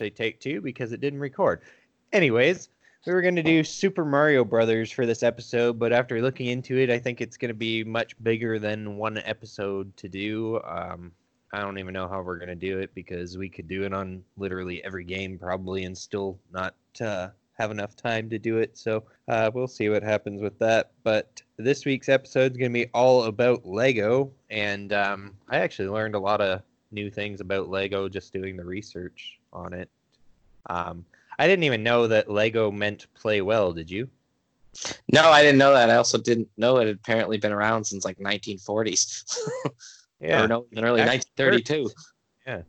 actually take two because it didn't record. Anyways, we were going to do Super Mario Brothers for this episode, but after looking into it, I think it's going to be much bigger than one episode to do. Um, I don't even know how we're going to do it because we could do it on literally every game probably and still not uh, have enough time to do it. So uh, we'll see what happens with that. But this week's episode is going to be all about Lego, and um, I actually learned a lot of new things about Lego just doing the research on it. Um, I didn't even know that Lego meant play well. Did you? No, I didn't know that. I also didn't know it had apparently been around since like 1940s. Yeah, or no, in early Actually, 1932. Yeah,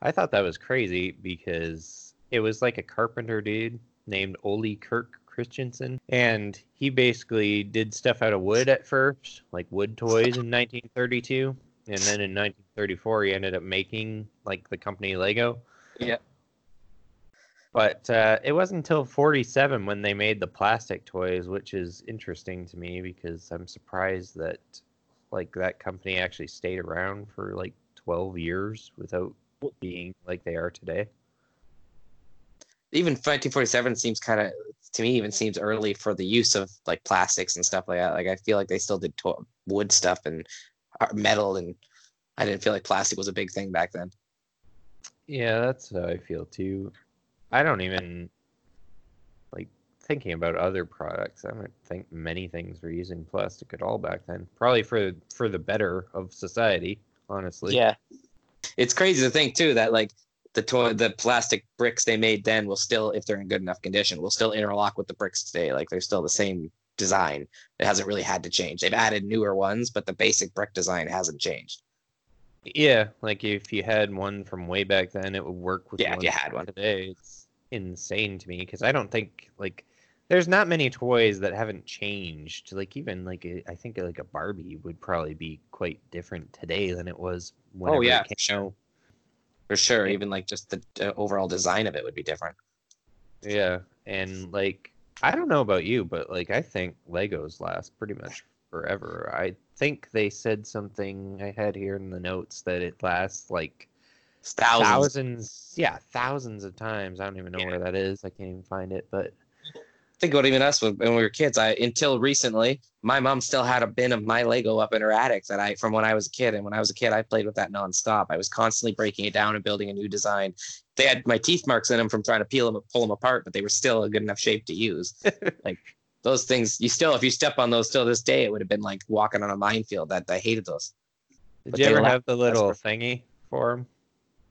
I thought that was crazy because it was like a carpenter dude named Ole Kirk Christiansen, and he basically did stuff out of wood at first, like wood toys in 1932, and then in 1934 he ended up making like the company Lego. Yeah. But uh, it wasn't until 47 when they made the plastic toys, which is interesting to me because I'm surprised that like that company actually stayed around for like 12 years without being like they are today. Even 1947 seems kind of to me even seems early for the use of like plastics and stuff like that. Like I feel like they still did to- wood stuff and uh, metal, and I didn't feel like plastic was a big thing back then. Yeah, that's how I feel too. I don't even like thinking about other products. I don't think many things were using plastic at all back then. Probably for for the better of society, honestly. Yeah, it's crazy to think too that like the toy, the plastic bricks they made then will still, if they're in good enough condition, will still interlock with the bricks today. Like they're still the same design. It hasn't really had to change. They've added newer ones, but the basic brick design hasn't changed. Yeah, like if you had one from way back then, it would work with Yeah, if you had one. today. It's insane to me because I don't think like there's not many toys that haven't changed. Like even like a, I think like a Barbie would probably be quite different today than it was. Whenever Oh yeah, it sure. For sure. Yeah. Even like just the uh, overall design of it would be different. Yeah, and like I don't know about you, but like I think Legos last pretty much forever. I think they said something I had here in the notes that it lasts like thousands. thousands, yeah, thousands of times. I don't even know Yeah. where that is. I can't even find it, but Think about even us when, when we were kids. I until recently, my mom still had a bin of my Lego up in her attic that I from when I was a kid. And when I was a kid, I played with that nonstop. I was constantly breaking it down and building a new design. They had my teeth marks in them from trying to peel them, pull them apart, but they were still a good enough shape to use. like those things, you still, if you step on those still this day, it would have been like walking on a minefield. That I hated those. did But you ever have the little thingy for them?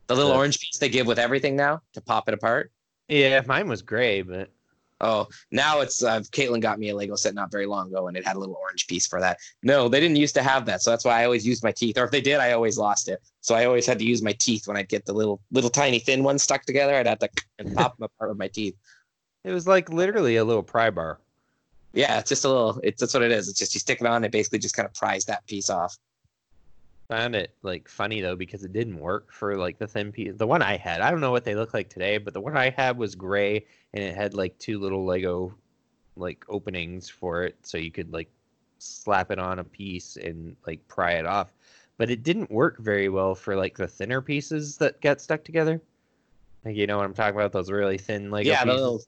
The little The- orange piece they give with everything now to pop it apart. Yeah, mine was gray, but Oh, now it's uh, Caitlin got me a Lego set not very long ago, and it had a little orange piece for that. No, they didn't used to have that, so that's why I always used my teeth. Or if they did, I always lost it. So I always had to use my teeth when I'd get the little, little tiny thin ones stuck together. I'd have to and pop them apart with my teeth. it was like literally a little pry bar. Yeah, it's just a little. It's that's what it is. It's just you stick it on, it basically just kind of pries that piece off. Found it like funny though because it didn't work for like the thin piece. The one I had, I don't know what they look like today, but the one I had was gray and it had like two little Lego like openings for it, so you could like slap it on a piece and like pry it off. But it didn't work very well for like the thinner pieces that get stuck together. Like you know what I'm talking about? Those really thin Lego yeah, the pieces. little,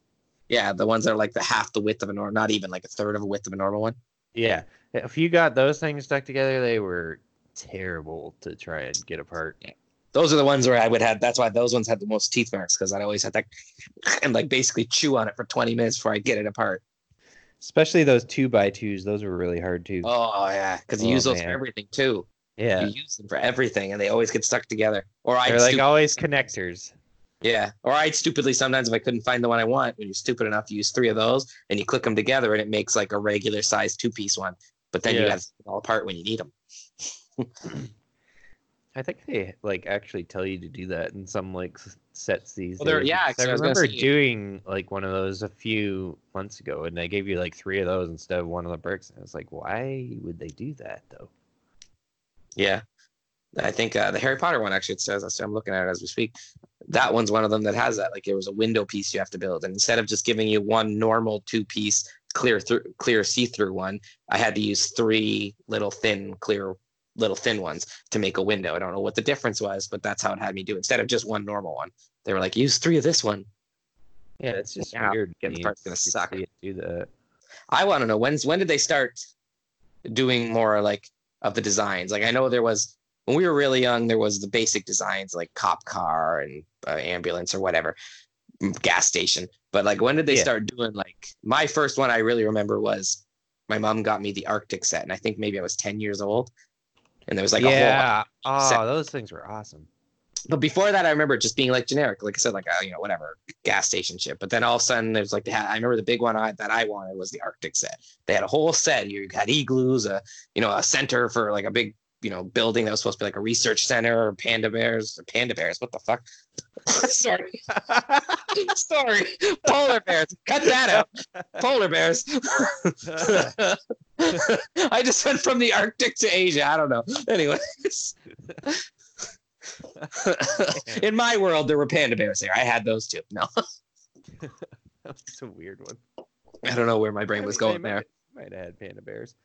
yeah, the ones that are like the half the width of a normal, not even like a third of a width of a normal one. Yeah, if you got those things stuck together, they were terrible to try and get apart. Those are the ones where I would have. That's why those ones had the most teeth marks because I'd always had to and like basically chew on it for 20 minutes before I get it apart. Especially those two by twos; those were really hard too. Oh yeah, because you Oh, use those for everything too. yeah, You use them for everything, and they always get stuck together. Or they're like always connectors. Yeah, or I'd stupidly sometimes if I couldn't find the one I want, when you're stupid enough to use three of those, and you click them together, and it makes like a regular size two piece one. But then you have to all apart when you need them. I think they like actually tell you to do that in some like sets these Well, days. yeah, I I remember doing like one of those a few months ago, and they gave you like three of those instead of one of the bricks. And I was like, why would they do that though? Yeah, I think uh, the Harry Potter one actually it says. I'm looking at it as we speak. That one's one of them that has that. Like it was a window piece you have to build, and instead of just giving you one normal two piece clear through clear see through one, I had to use three little thin clear little thin ones to make a window. I don't know what the difference was, but that's how it had me do it. instead of just one normal one. They were like, use three of this one. Yeah, it's just Yeah, weird. getting part's gonna suck. Do that. I want to know when's when did they start doing more like of the designs? Like I know there was when we were really young, there was the basic designs like cop car and uh, ambulance or whatever, mm, gas station. But like when did they Yeah. start doing like my first one? I really remember was my mom got me the Arctic set, and I think maybe I was ten years old, and there was like a whole yeah. Oh, set. those things were awesome. but before that, I remember just being like generic, like I said, like uh, you know whatever gas station shit. But then all of a sudden, there's like they had, I remember the big one I, that I wanted was the Arctic set. They had a whole set. You had igloos, a you know a center for like a big you know building that was supposed to be like a research center, or panda bears, or panda bears. What the fuck? Sorry, sorry, polar bears. Cut that out. Polar bears. I just went from the Arctic to Asia. I don't know. Anyways. In my world, there were panda bears there. I had those too. No, That's a weird one. I don't know where my brain I was mean, going there. Might, might have had panda bears.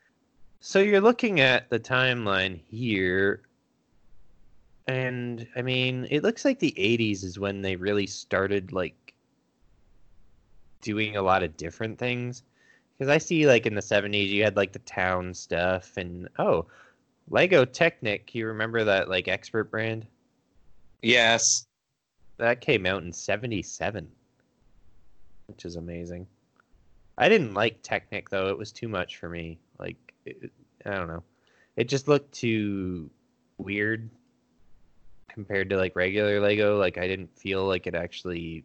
So you're looking at the timeline here, and I mean, it looks like the '80s is when they really started like doing a lot of different things. Because I see, like in the '70s, you had like the town stuff, and oh, Lego Technic. You remember that like expert brand Yes. that came out in '77, which is amazing. I didn't like Technic though; it was too much for me. Like, it, I don't know, it just looked too weird compared to like regular Lego. Like, I didn't feel like it actually.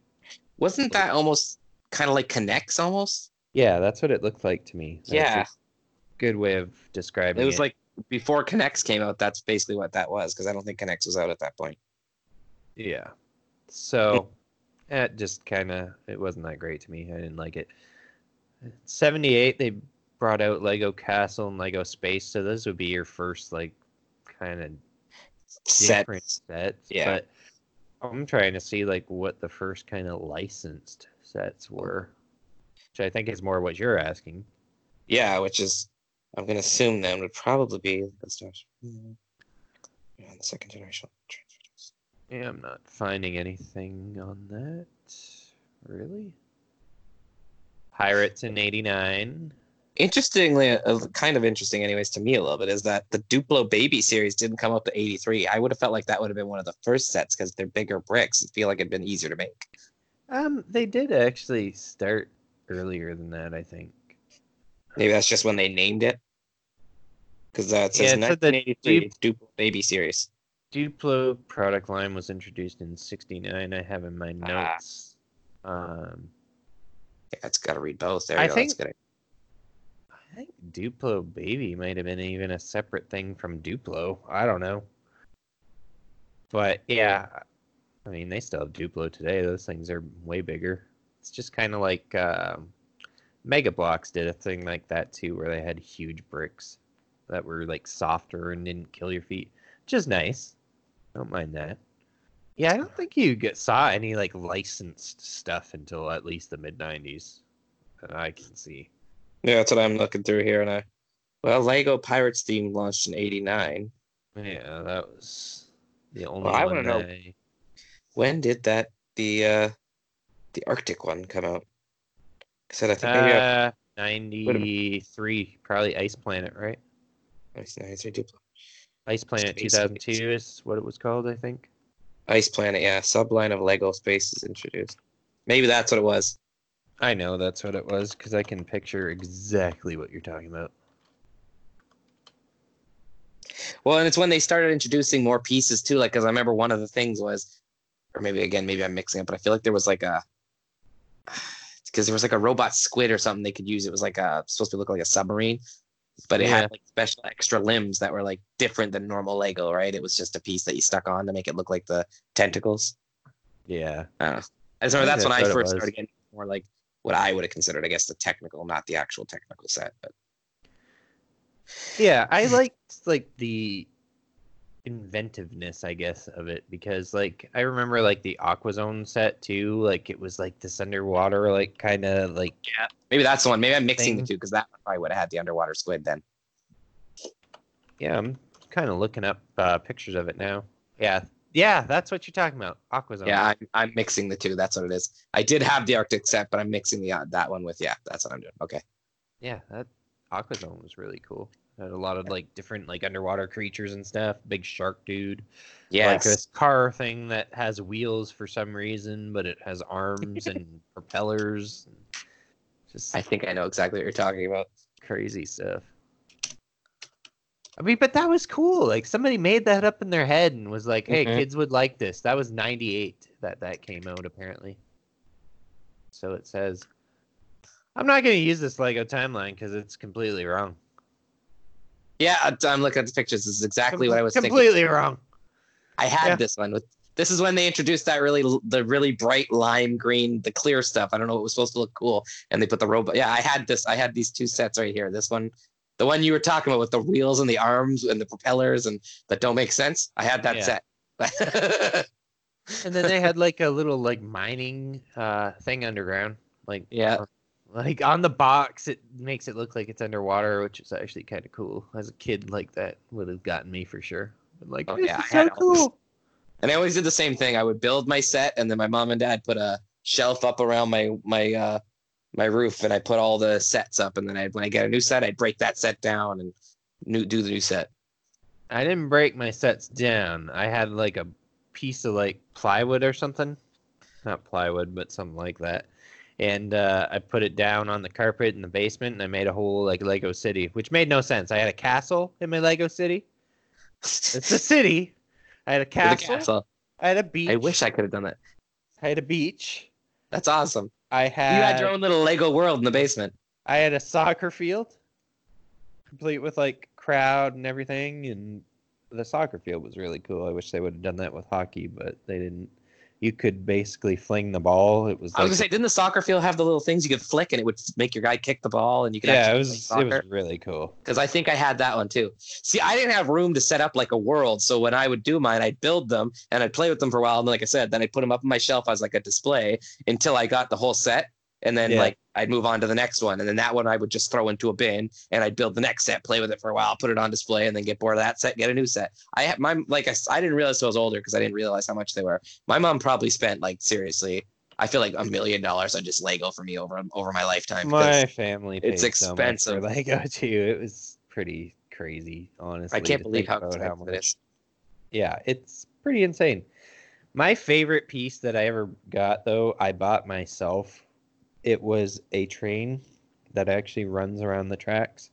Wasn't that almost kind of like K'Nex almost? Yeah, that's what it looked like to me. That's Yeah. good way of describing It it. was like before K'Nex came out. That's basically what that was because I don't think K'Nex was out at that point. Yeah. So it just kind of it wasn't that great to me. I didn't like it. 78 they brought out Lego Castle and Lego Space, so those would be your first like kind of Set. different sets. Yeah. But I'm trying to see like what the first kind of licensed sets were. Which I think is more what you're asking. Yeah, which is I'm gonna assume then would probably be the stars. Hmm. Yeah, the second generation. Yeah, I'm not finding anything on that. Really? Pirates in 89. Interestingly, uh, kind of interesting, anyways, to me a little bit, is that the Duplo Baby series didn't come up to 83. I would have felt like that would have been one of the first sets because they're bigger bricks. I feel like it'd been easier to make. Um, they did actually start earlier than that, I think. Maybe that's just when they named it. Because uh, it says Yeah, it said the 1983 Duplo Baby series. Duplo product line was introduced in 69. I have in my Ah. notes. Um, Yeah, it's got to read both. There I you go. That's think- think Duplo Baby might have been even a separate thing from Duplo. I don't know. But yeah, I mean, they still have Duplo today. Those things are way bigger. It's just kind of like um, Mega Bloks did a thing like that too, where they had huge bricks that were like softer and didn't kill your feet. Which is nice. Don't mind that. Yeah, I don't think you get, saw any like licensed stuff until at least the mid '90s that I can see. Yeah, that's what I'm looking through here. And I, well, Lego Pirates theme launched in 89. Yeah, that was the only Well, I wanna know- I- When did that, the uh the Arctic one come out? I said, I think maybe I, Uh, 93, probably Ice Planet, right? I said Duplo. Ice Planet Space 2002 is what it was called, I think. Ice Planet, yeah. Subline of Lego Space is introduced. Maybe that's what it was. I know that's what it was because I can picture exactly what you're talking about. Well, and it's when they started introducing more pieces too. Like, because I remember one of the things was, or maybe again, maybe I'm mixing it, but I feel like there was like a, because there was like a robot squid or something they could use. It was like a supposed to look like a submarine, but it Yeah. had like special extra limbs that were like different than normal Lego. Right? It was just a piece that you stuck on to make it look like the tentacles. Yeah. I don't know. I remember that's when I that's what it first started getting more like what I would have considered, I guess, the technical, not the actual technical set. But Yeah, I liked like the inventiveness, I guess, of it because like I remember like the Aquazone set too. Like it was like this underwater, like kind of like yeah. maybe that's the one. Maybe I'm mixing Thing. the two because that one probably would have had the underwater squid then. yeah, I'm kind of looking up uh, pictures of it now. Yeah, yeah, that's what you're talking about. Aquazone. Yeah, I'm, I'm mixing the two. That's what it is. I did have the Arctic set, but I'm mixing the uh, that one with yeah. That's what I'm doing. Okay. yeah, that Aquazone was really cool. Had a lot of like different like underwater creatures and stuff. Big shark dude. Yeah. Like this car thing that has wheels for some reason, but it has arms and propellers. Just I think I know exactly what you're talking about. crazy stuff. I mean, but that was cool. Like somebody made that up in their head and was like, "Hey, Mhm. kids would like this." That was '98 that that came out apparently. So it says. I'm not going to use this Lego timeline because it's completely wrong. Yeah, I'm looking at the pictures. This is exactly what I was thinking. completely wrong. I had Yeah. this one with. This is when they introduced that really the really bright lime green, the clear stuff. I don't know. What it was supposed to look cool, and they put the robot. Yeah, I had this. I had these two sets right here. This one, the one you were talking about with the wheels and the arms and the propellers and that don't make sense. I had that Yeah. set. And then they had like a little like mining uh thing underground. Like yeah, like on the box it makes it look like it's underwater, which is actually kind of cool. As a kid like that would have gotten me for sure. I'm like, Oh, this yeah, is so had all cool. and I always did the same thing. I would build my set, and then my mom and dad put a shelf up around my my uh my roof, and I put all the sets up. And then I when I get a new set, I'd break that set down and new do the new set. I didn't break my sets down. I had like a piece of like plywood or something. Not plywood, but something like that. And uh, I put it down on the carpet in the basement and I made a whole like Lego city, which made no sense. I had a castle in my Lego city. It's a city. I had a castle. castle. I had a beach. I wish I could have done that. I had a beach. That's awesome. I had you had your own little Lego world in the basement. I had a soccer field, complete with like crowd and everything, and the soccer field was really cool. I wish they would have done that with hockey, but they didn't. You could basically fling the ball. It was I was like gonna say, didn't the soccer field have the little things you could flick and it would make your guy kick the ball and you could yeah, it was it was really cool. Because I think I had that one too. See, I didn't have room to set up like a world, so when I would do mine, I'd build them and I'd play with them for a while. And like I said, then I'd put them up on my shelf as like a display until I got the whole set, and then Yeah. like I'd move on to the next one, and then that one I would just throw into a bin and I'd build the next set, play with it for a while, put it on display, and then get bored of that set, get a new set. I had my like I, I didn't realize I was older because I didn't realize how much they were. My mom probably spent like seriously. I feel like a million dollars on just Lego for me over over my lifetime. My family paid it's so expensive. Lego too. It was pretty crazy, honestly. I can't believe how expensive it much- is. Yeah, it's pretty insane. My favorite piece that I ever got, though, I bought myself. It was a train that actually runs around the tracks.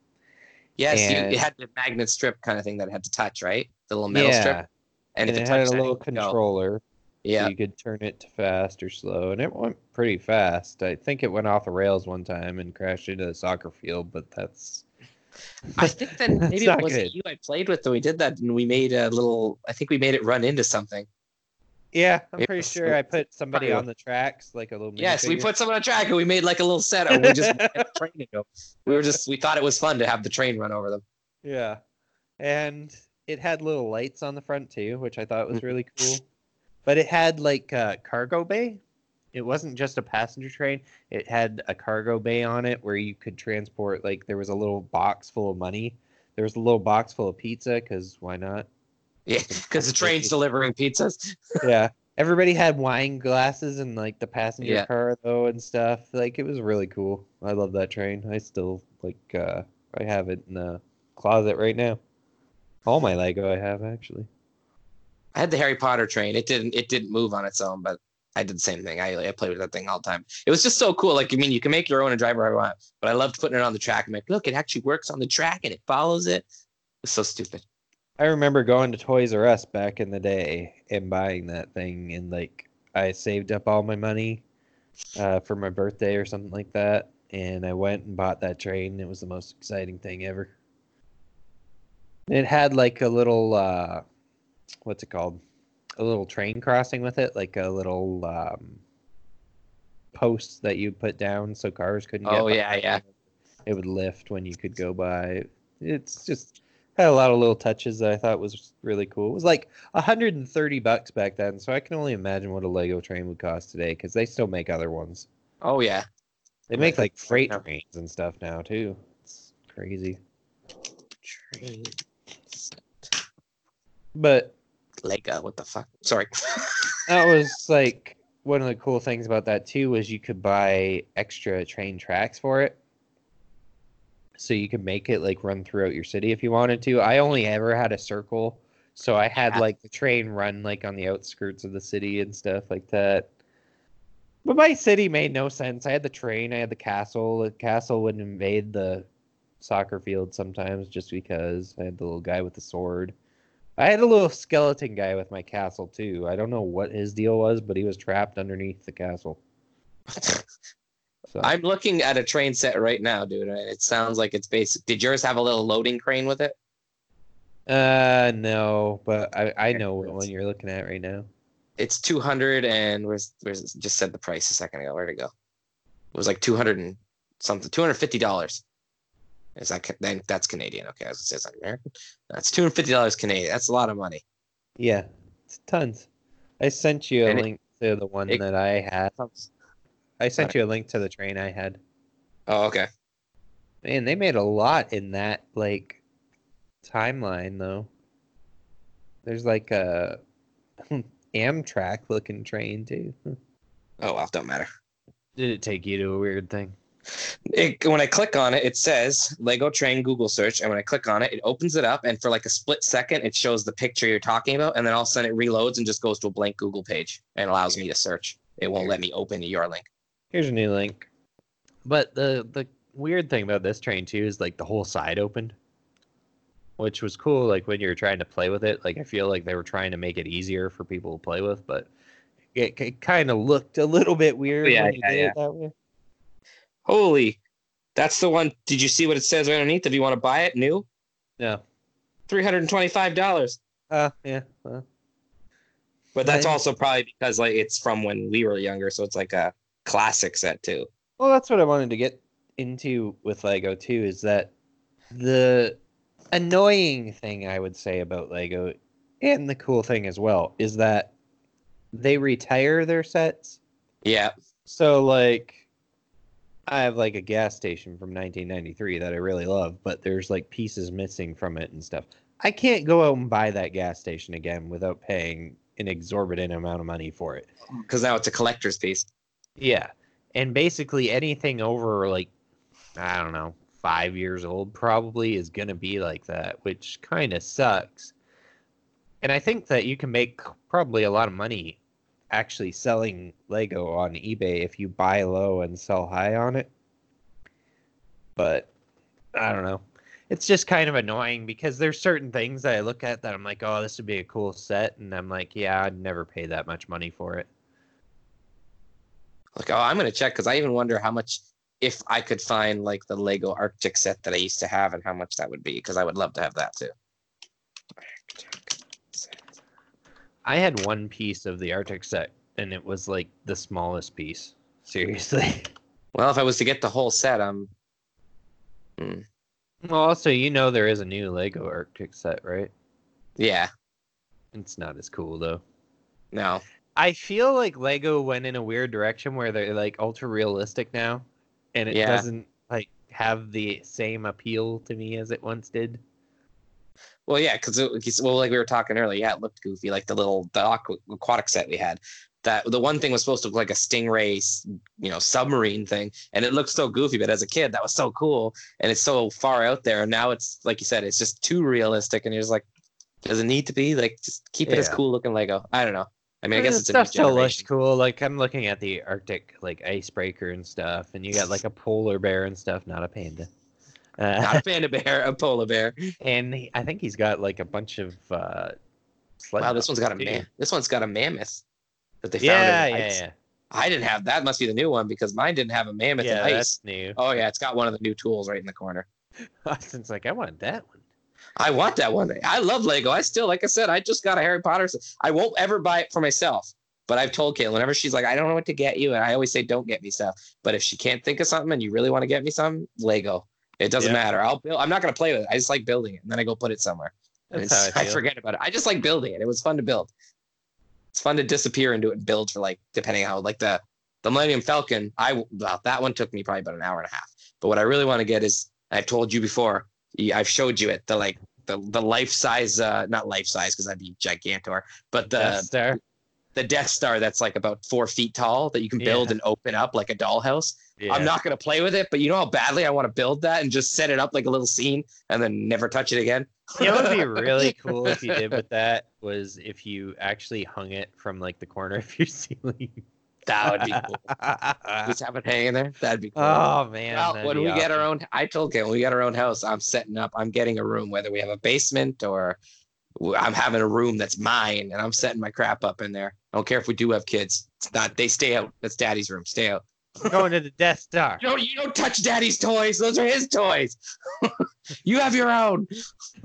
Yes, you, it had the magnet strip kind of thing that it had to touch, right? The little metal yeah, strip. and, if it had a little controller, so Yeah. you could turn it to fast or slow, and it went pretty fast. I think it went off the rails one time and crashed into the soccer field, but that's I think that maybe it was you I played with, and we did that, and we made a little. I think we made it run into something. Yeah. I'm It pretty was- sure I put somebody on the tracks, like a little. Yes, we put someone on track, and we made like a little set. We just train. We were just we thought it was fun to have the train run over them. Yeah. And it had little lights on the front too, which I thought was Mhm. really cool. But it had like a cargo bay. It wasn't just a passenger train. It had a cargo bay on it where you could transport like there was a little box full of money. There was a little box full of pizza cuz why not? Yeah, because the train's delivering pizzas. yeah. Everybody had wine glasses in like the passenger Yeah. car though and stuff. Like it was really cool. I love that train. I still like uh I have it in the closet right now. All my Lego I have actually. I had the Harry Potter train. It didn't it didn't move on its own, but I did the same thing. I, I played with that thing all the time. It was just so cool. Like I mean, you can make your own and drive wherever you want, but I loved putting it on the track. I'm like, look, it actually works on the track and it follows it. It's so stupid. I remember going to Toys R Us back in the day and buying that thing and like I saved up all my money uh, for my birthday or something like that and I went and bought that train. It was the most exciting thing ever. It had like a little uh what's it called? A little train crossing with it, like a little um post that you put down so cars couldn't get Oh, by. yeah, yeah. It would lift when you could go by. It's just had a lot of little touches that I thought was really cool. It was like 130 bucks back then, so I can only imagine what a Lego train would cost today because they still make other ones. Oh yeah. They make like freight yeah. trains and stuff now too. It's crazy. Train. But Lego, what the fuck? Sorry. that was like one of the cool things about that too was you could buy extra train tracks for it. So you could make it like run throughout your city if you wanted to. I only ever had a circle, so I had Yeah. like the train run like on the outskirts of the city and stuff like that. But my city made no sense. I had the train, I had the castle. The castle would invade the soccer field sometimes just because I had the little guy with the sword. I had a little skeleton guy with my castle too. I don't know what his deal was, but he was trapped underneath the castle. So I'm looking at a train set right now, dude, and it sounds like it's basic. Did yours have a little loading crane with it? uh no, but I I know what one you're looking at right now. It's 200 and where's where's just said the price a second ago. Where'd it go? It was like 200 and something, 250 dollars. Is that then that's Canadian? Okay, I was gonna say it's American. That's 250 dollars Canadian. That's a lot of money. Yeah, it's tons. I sent you a And it- link to the one it- that I had. I sent you a link to the train I had. Oh, okay. Man, they made a lot in that like timeline though. There's like a Amtrak looking train too. Oh well, don't matter. Did it take you to a weird thing? It, when I click on it, it says Lego Train Google search, and when I click on it, it opens it up, and for like a split second, it shows the picture you're talking about, and then all of a sudden it reloads and just goes to a blank Google page and allows me to search. It won't let me open your link. Here's a new link. But the the weird thing about this train too is like the whole side opened, which was cool. Like when you were trying to play with it, like I feel like they were trying to make it easier for people to play with, but it, it kind of looked a little bit weird Yeah, when you yeah, did yeah. it that way. Holy, that's the one. Did you see what it says right underneath? If you want to buy it, new, No. three hundred and twenty-five dollars. Uh, yeah. But that's also probably because like it's from when we were younger, so it's like a classic set too. well, that's what I wanted to get into with Lego too. Is that the annoying thing I would say about Lego, and the cool thing as well, is that they retire their sets. Yeah, So like I have like a gas station from 1993 that I really love, but there's like pieces missing from it and stuff. I can't go out and buy that gas station again without paying an exorbitant amount of money for it. Oh, because now it's a collector's piece. Yeah. And basically anything over like I don't know, 5 years old probably is going to be like that, which kind of sucks. And I think that you can make probably a lot of money actually selling Lego on eBay if you buy low and sell high on it. But I don't know. It's just kind of annoying because there's certain things that I look at that I'm like, oh, this would be a cool set, and I'm like, yeah, I'd never pay that much money for it. Like, oh, I'm gonna check because I even wonder how much if I could find like the Lego Arctic set that I used to have and how much that would be because I would love to have that too. I had one piece of the Arctic set, and it was like the smallest piece. Seriously. Well, if I was to get the whole set, um, Well, also, you know there is a new Lego Arctic set, right? yeah, It's not as cool though. no, I feel like Lego went in a weird direction where they're like ultra realistic now, and it Yeah. doesn't like have the same appeal to me as it once did. well, yeah, because well, like we were talking earlier, yeah, it looked goofy, like the little the aqua, aquatic set we had. That the one thing was supposed to look like a stingray, you know, submarine thing, and it looked so goofy. But as a kid, that was so cool, and it's so far out there. And now it's like you said, it's just too realistic, and you're just like, does it need to be like just keep it as cool looking Lego? I don't know. I mean, I guess it's stuff still looks cool. Like I'm looking at the Arctic like icebreaker and stuff, and you got like a polar bear and stuff, not a panda. Uh, Not a panda bear, a polar bear. and he, I think he's got like a bunch of. uh Wow, this one's got a too. man. This one's got a mammoth that they found. Yeah, in yeah, ice. yeah. I didn't have that. Must be the new one because mine didn't have a mammoth Yeah, in that's new. Oh yeah, it's got one of the new tools right in the corner. Austin's like, I want that one. I want that one. I love Lego. I still, like I said, I just got a Harry Potter. I won't ever buy it for myself. But I've told Kate whenever she's like, I don't know what to get you, and I always say, don't get me stuff. But if she can't think of something and you really want to get me some, Lego. It doesn't Yeah. matter. I'll build. I'm not gonna play with it. I just like building it, and then I go put it somewhere. And That's it's- how I I, forget about it. I just like building it. It was fun to build. It's fun to disappear into it and build for like depending how like the the Millennium Falcon. I well, that one took me probably about an hour and a half. But what I really want to get is I've told you before. I've showed you it. The like the the life size, uh, not life size because that'd be gigantor, but the Death Star. the Death Star that's like about four feet tall that you can build Yeah. and open up like a dollhouse. Yeah. I'm not gonna play with it, but you know how badly I want to build that and just set it up like a little scene and then never touch it again. You know what would be really cool if you did with that was if you actually hung it from like the corner of your ceiling. That would be cool. Just have it hanging there. That'd be cool. oh man. well, that'd when be we get our own, I told Ken when we get our own house, I'm setting up. I'm getting a room, whether we have a basement or I'm having a room that's mine, and I'm setting my crap up in there. I don't care if we do have kids. It's not. They stay out. That's Daddy's room. Stay out. Going to the Death Star. You don't. You don't touch Daddy's toys. Those are his toys. you have your own.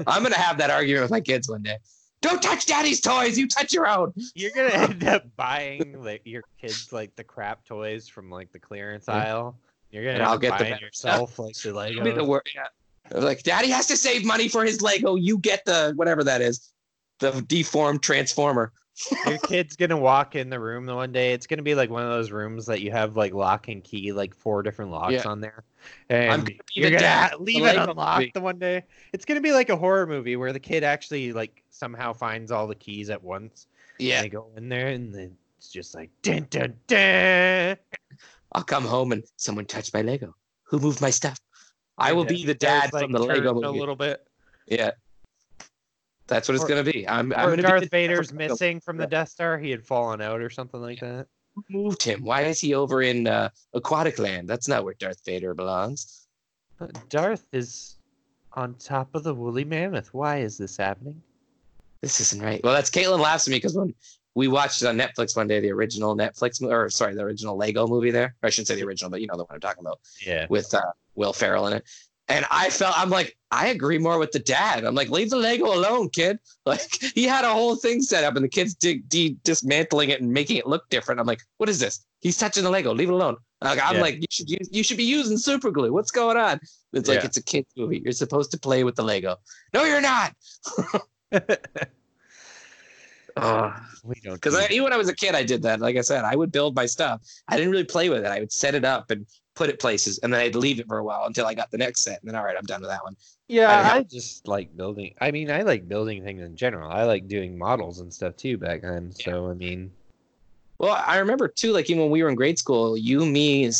I'm gonna have that argument with my kids one day. Don't touch Daddy's toys. You touch your own. You're gonna end up buying like your kids like the crap toys from like the clearance Yeah. aisle. You're gonna And I'll up get the yourself like the be the wor- yeah. Like Daddy has to save money for his Lego. You get the whatever that is, the deformed transformer. Your kid's gonna walk in the room the one day. It's gonna be like one of those rooms that you have like lock and key, like four different locks Yeah. on there, and gonna you're gonna dad ha- of the leave it unlocked movie. the one day. It's gonna be like a horror movie where the kid actually like somehow finds all the keys at once. Yeah. And they go in there and then it's just like dun dun dun. I'll come home and someone touched my Lego. Who moved my stuff? I will be the dad from like, the Lego movie. A little bit. Yeah. That's what it's Or- gonna be. I'm, I'm gonna Darth be Vader's missing from the Death Star. He had fallen out or something like that. Who moved him? Why is he over in uh, Aquatic Land? That's not where Darth Vader belongs. But Darth is on top of the woolly mammoth. Why is this happening? This isn't right. Well, that's Caitlin laughs at me because when we watched it on Netflix one day, the original Netflix or sorry, the original Lego movie there. Or I shouldn't say the original, but you know the one I'm talking about Yeah. with uh, Will Ferrell in it. And I felt I'm like I agree more with the dad. I'm like leave the Lego alone, kid. Like he had a whole thing set up, and the kids dig, de- dismantling it and making it look different. I'm like, what is this? He's touching the Lego. Leave it alone. Like, I'm Yeah. like, you should use, you should be using super glue. What's going on? It's like Yeah. it's a kids movie. You're supposed to play with the Lego. No, you're not. Ah, we don't. Because do even when I was a kid, I did that. Like I said, I would build my stuff. I didn't really play with it. I would set it up and put it places, and then I'd leave it for a while until I got the next set. And then, all right, I'm done with that one. Yeah, I I just like building. I mean, I like building things in general. I like doing models and stuff too back then. So I mean, Well, I remember too, like even when we were in grade school, you, me, and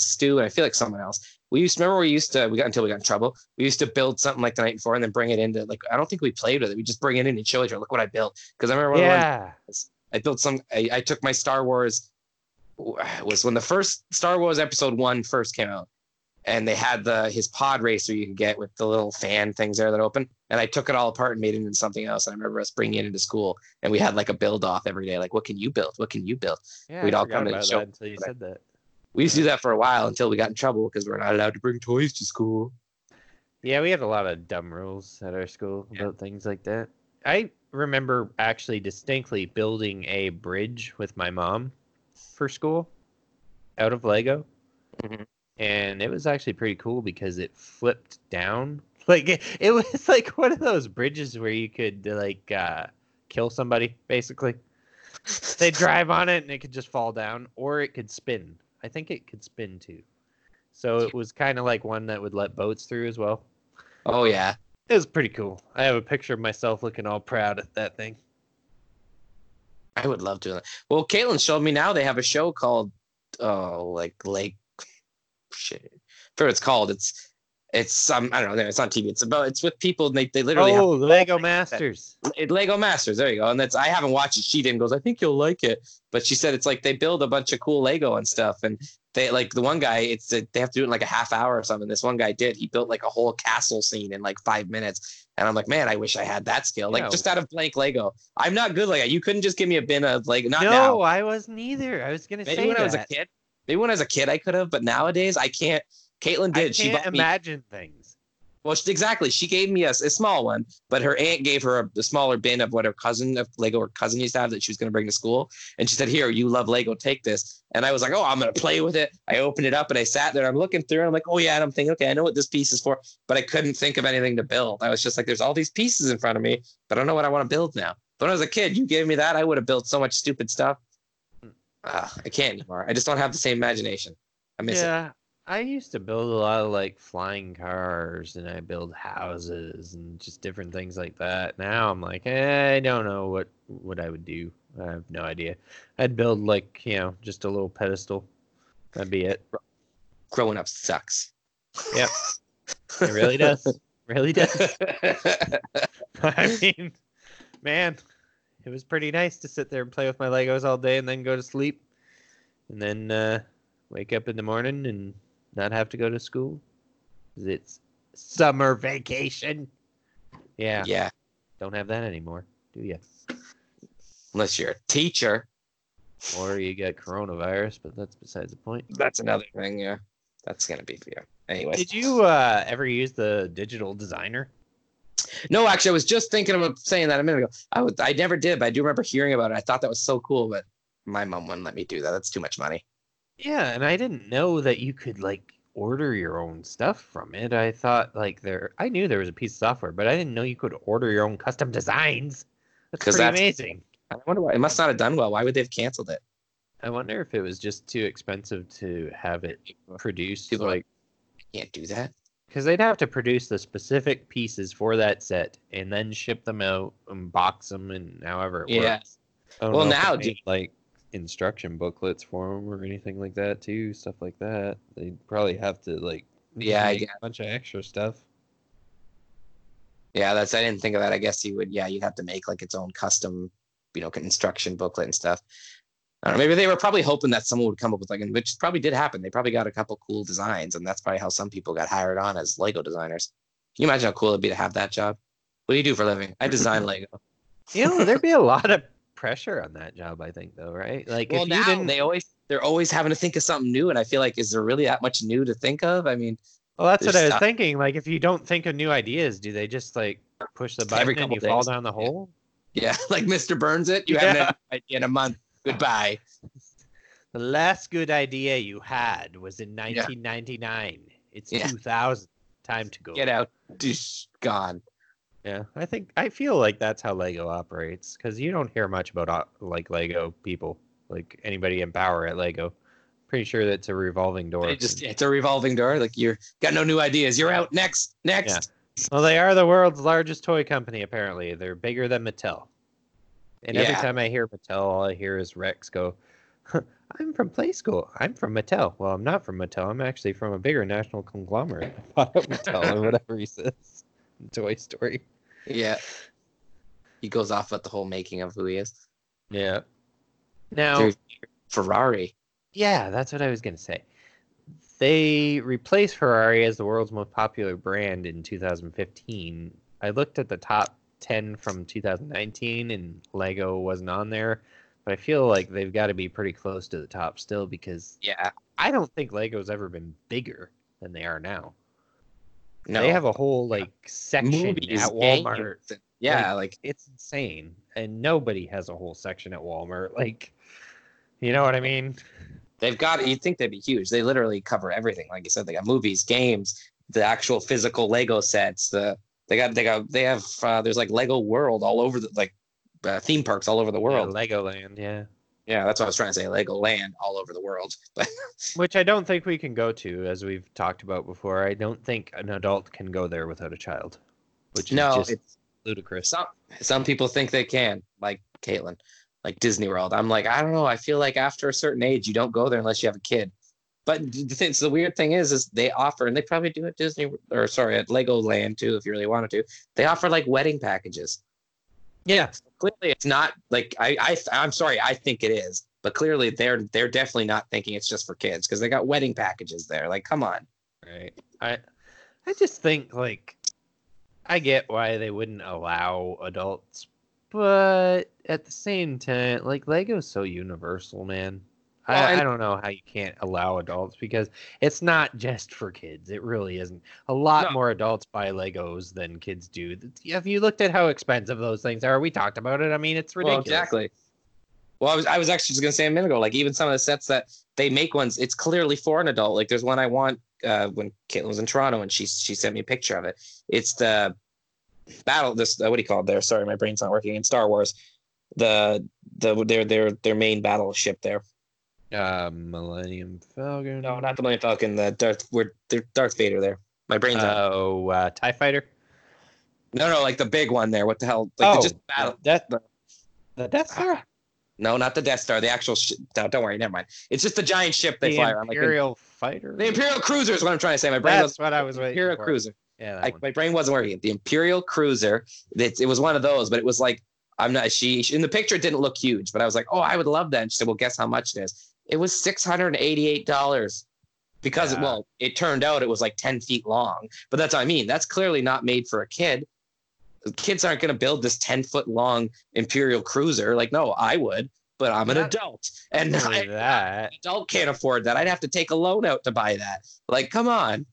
Stu, and I feel like someone else. We used remember we used to we got until we got in trouble. We used to build something like the night before and then bring it into like I don't think we played with it. We just bring it in and show each other. Look what I built. Because I remember one of the ones- yeah, I built some. I, I took my Star Wars. Was when the first Star Wars Episode One first came out, and they had the his pod racer you can get with the little fan things there that open. And I took it all apart and made it into something else. And I remember us bringing it into school, and we had like a build off every day. Like, what can you build? What can you build? yeah. we'd I all come to show- until you said that. We used to do that for a while until we got in trouble because we're not allowed to bring toys to school. Yeah, we had a lot of dumb rules at our school Yeah. about things like that. I remember actually distinctly building a bridge with my mom for school out of Lego. Mhm. And it was actually pretty cool because it flipped down. Like it, it was like one of those bridges where you could like uh, kill somebody basically. They drive on it and it could just fall down or it could spin. I think it could spin too. So it was kind of like one that would let boats through as well. Oh yeah, It was pretty cool. I have a picture of myself looking all proud at that thing. I would love to. Well, Caitlin showed me now they have a show called oh like Lake shit. I forget what it's called. It's it's um I don't know. It's on TV. It's about it's with people. And they they literally have Oh, Lego Masters. it, Lego Masters. There you go. And that's I haven't watched it. She didn't goes. I think you'll like it. But she said it's like they build a bunch of cool Lego and stuff. And they like the one guy. It's they have to do it in like a half hour or something. This one guy did. He built like a whole castle scene in like five minutes. And I'm like, man, I wish I had that skill. Like Yeah. just out of blank Lego. I'm not good like that. You couldn't just give me a bin of Lego. Not no, now. I wasn't either. I was gonna Maybe say when I was a kid. Maybe when I was a kid I could have. But nowadays I can't. Caitlin did. She bought me imagine things. well, she- exactly. She gave me a, a small one, but her aunt gave her a, a smaller bin of what her cousin of Lego her cousin used to have that she was going to bring to school. And she said, "Here, you love Lego, take this." And I was like, "Oh, I'm going to play with it." I opened it up and I sat there. I'm looking through. And I'm like, "Oh yeah." And I'm thinking, "Okay, I know what this piece is for," but I couldn't think of anything to build. I was just like, "There's all these pieces in front of me, but I don't know what I want to build now." But when I was a kid, you gave me that, I would have built so much stupid stuff. Ah, I can't anymore. I just don't have the same imagination. I miss it. I used to build a lot of like flying cars and I build houses and just different things like that. Now I'm like, eh, I don't know what what I would do. I have no idea. I'd build like, you know, just a little pedestal. That'd be it. Growing up sucks. Yep. It really does. really does. I mean, man, it was pretty nice to sit there and play with my Legos all day and then go to sleep and then uh, wake up in the morning and not have to go to school? It's summer vacation. Yeah, yeah. don't have that anymore, do you? Unless you're a teacher. Or you get coronavirus, but that's besides the point. That's another thing, yeah. That's gonna be for you. Anyway. Did you uh, ever use the digital designer? No, actually I was just thinking about saying that a minute ago. I would I never did, but I do remember hearing about it. I thought that was so cool, but my mom wouldn't let me do that. That's too much money. Yeah, and I didn't know that you could like order your own stuff from it. I thought like there I knew there was a piece of software, but I didn't know you could order your own custom designs. That's pretty that's- amazing. I wonder why it must not have done well. Why would they have canceled it? I wonder if it was just too expensive to have it produced People are like Can't do that. because they'd have to produce the specific pieces for that set and then ship them out and box them and however it Yeah. works. I Well, know if they now, dude- like instruction booklets for them or anything like that too, stuff like that. They'd probably have to like Yeah, make a bunch of extra stuff. Yeah, that's I didn't think of that. I guess you would. Yeah, you'd have to make like its own custom, you know, instruction booklet and stuff. I don't know. Maybe they were probably hoping that someone would come up with like, which probably did happen. They probably got a couple cool designs, and that's probably how some people got hired on as Lego designers. Can you imagine how cool it'd be to have that job? What do you do for a living? I design Lego. You know, there'd be a lot of pressure on that job, I think, though, right? Like well, if you now didn't they always they're always having to think of something new, and I feel like is there really that much new to think of? I mean, Well, that's what I was stuff- thinking. Like, if you don't think of new ideas, do they just like push the button Every and you fall down the Yeah. hole? yeah, like Mr. Burns it. You Yeah. haven't had an idea in a month. Goodbye. The last good idea you had was in 1999. It's Yeah. 2000. Time to go. Get out. Dish, gone. Yeah, I think I feel like that's how Lego operates because you don't hear much about like Lego people, like anybody in power at Lego. Pretty sure that's a revolving door. They just it's a revolving door. Like you're got no new ideas. You're out next. Next. Well, they are the world's largest toy company. Apparently, they're bigger than Mattel. And every time I hear Mattel, all I hear is Rex go, "I'm from Playskool. I'm from Mattel." Well, I'm not from Mattel. I'm actually from a bigger national conglomerate. I bought Mattel or whatever he says. In Toy Story. Yeah. He goes off about the whole making of who he is. Yeah. Now, Dude, Ferrari. yeah, that's what I was gonna say. They replaced Ferrari as the world's most popular brand in 2015. I looked at the top 10 from 2019, and Lego wasn't on there. But I feel like they've got to be pretty close to the top still because Yeah. I don't think Lego's ever been bigger than they are now. No. They have a whole like section movies, at Walmart. games. Yeah, like It's insane, and nobody has a whole section at Walmart. Like, you know what I mean? they've got you'd think they'd be huge. They literally cover everything. Like you said, they got movies, games, the actual physical Lego sets, the they got they got they have uh, there's like Lego World all over the like uh, theme parks all over the world. Yeah, Legoland, yeah. Yeah, that's what I was trying to say. Lego Land all over the world. But Which I don't think we can go to, as we've talked about before. I don't think an adult can go there without a child, which is no, just it's ludicrous. some some people think they can, like Caitlin, like Disney World. I'm like, I don't know. I feel like after a certain age, you don't go there unless you have a kid. But the thing, so the weird thing is, is they offer, and they probably do at Disney or sorry, at Legoland too, if you really wanted to. They offer like wedding packages. Yeah, Clearly, it's not like I, I I'm sorry, I think it is, but clearly they're they're definitely not thinking it's just for kids because they got wedding packages there. Like, come on. right. I, I just think like, I get why they wouldn't allow adults, but at the same time, like Lego's so universal, man. Well, I, I don't know how you can't allow adults because it's not just for kids. It really isn't. A lot No. more adults buy Legos than kids do. Have you looked at how expensive those things are? We talked about it. I mean, it's ridiculous. Well, exactly. Well, I was I was actually just gonna say a minute ago, like even some of the sets that they make ones, it's clearly for an adult. Like there's one I want uh, when Caitlin was in Toronto and she she sent me a picture of it. It's the battle. This uh, what do you call it there? Sorry, my brain's not working. In Star Wars, the the their their their main battleship there. Uh, Millennium Falcon. No, not the Millennium Falcon. The Darth. We're the Darth Vader there. My brain's. Oh, uh, Tie Fighter. No, no, like the big one there. What the hell? Like oh, the just battle. Death. the- The Death Star. No, not the Death Star. The actual. Sh- no, don't worry. Never mind. It's just the giant ship they the fly around. Like the, Imperial Fighter. the Imperial Cruiser is what I'm trying to say. My brain was That's what I was waiting Imperial for. Cruiser. Yeah, I, my brain wasn't working. The Imperial Cruiser. It, it was one of those, but it was like I'm not. She, she in the picture it didn't look huge, but I was like, oh, I would love that. And she said, well, guess how much it is? It was six hundred and eighty-eight dollars. Because Yeah. well, it turned out it was like ten feet long, but that's what I mean. That's clearly not made for a kid. Kids aren't going to build this ten foot long Imperial Cruiser. Like, no, I would, but I'm an Not adult, and I, that, adult can't afford that. I'd have to take a loan out to buy that. Like, come on.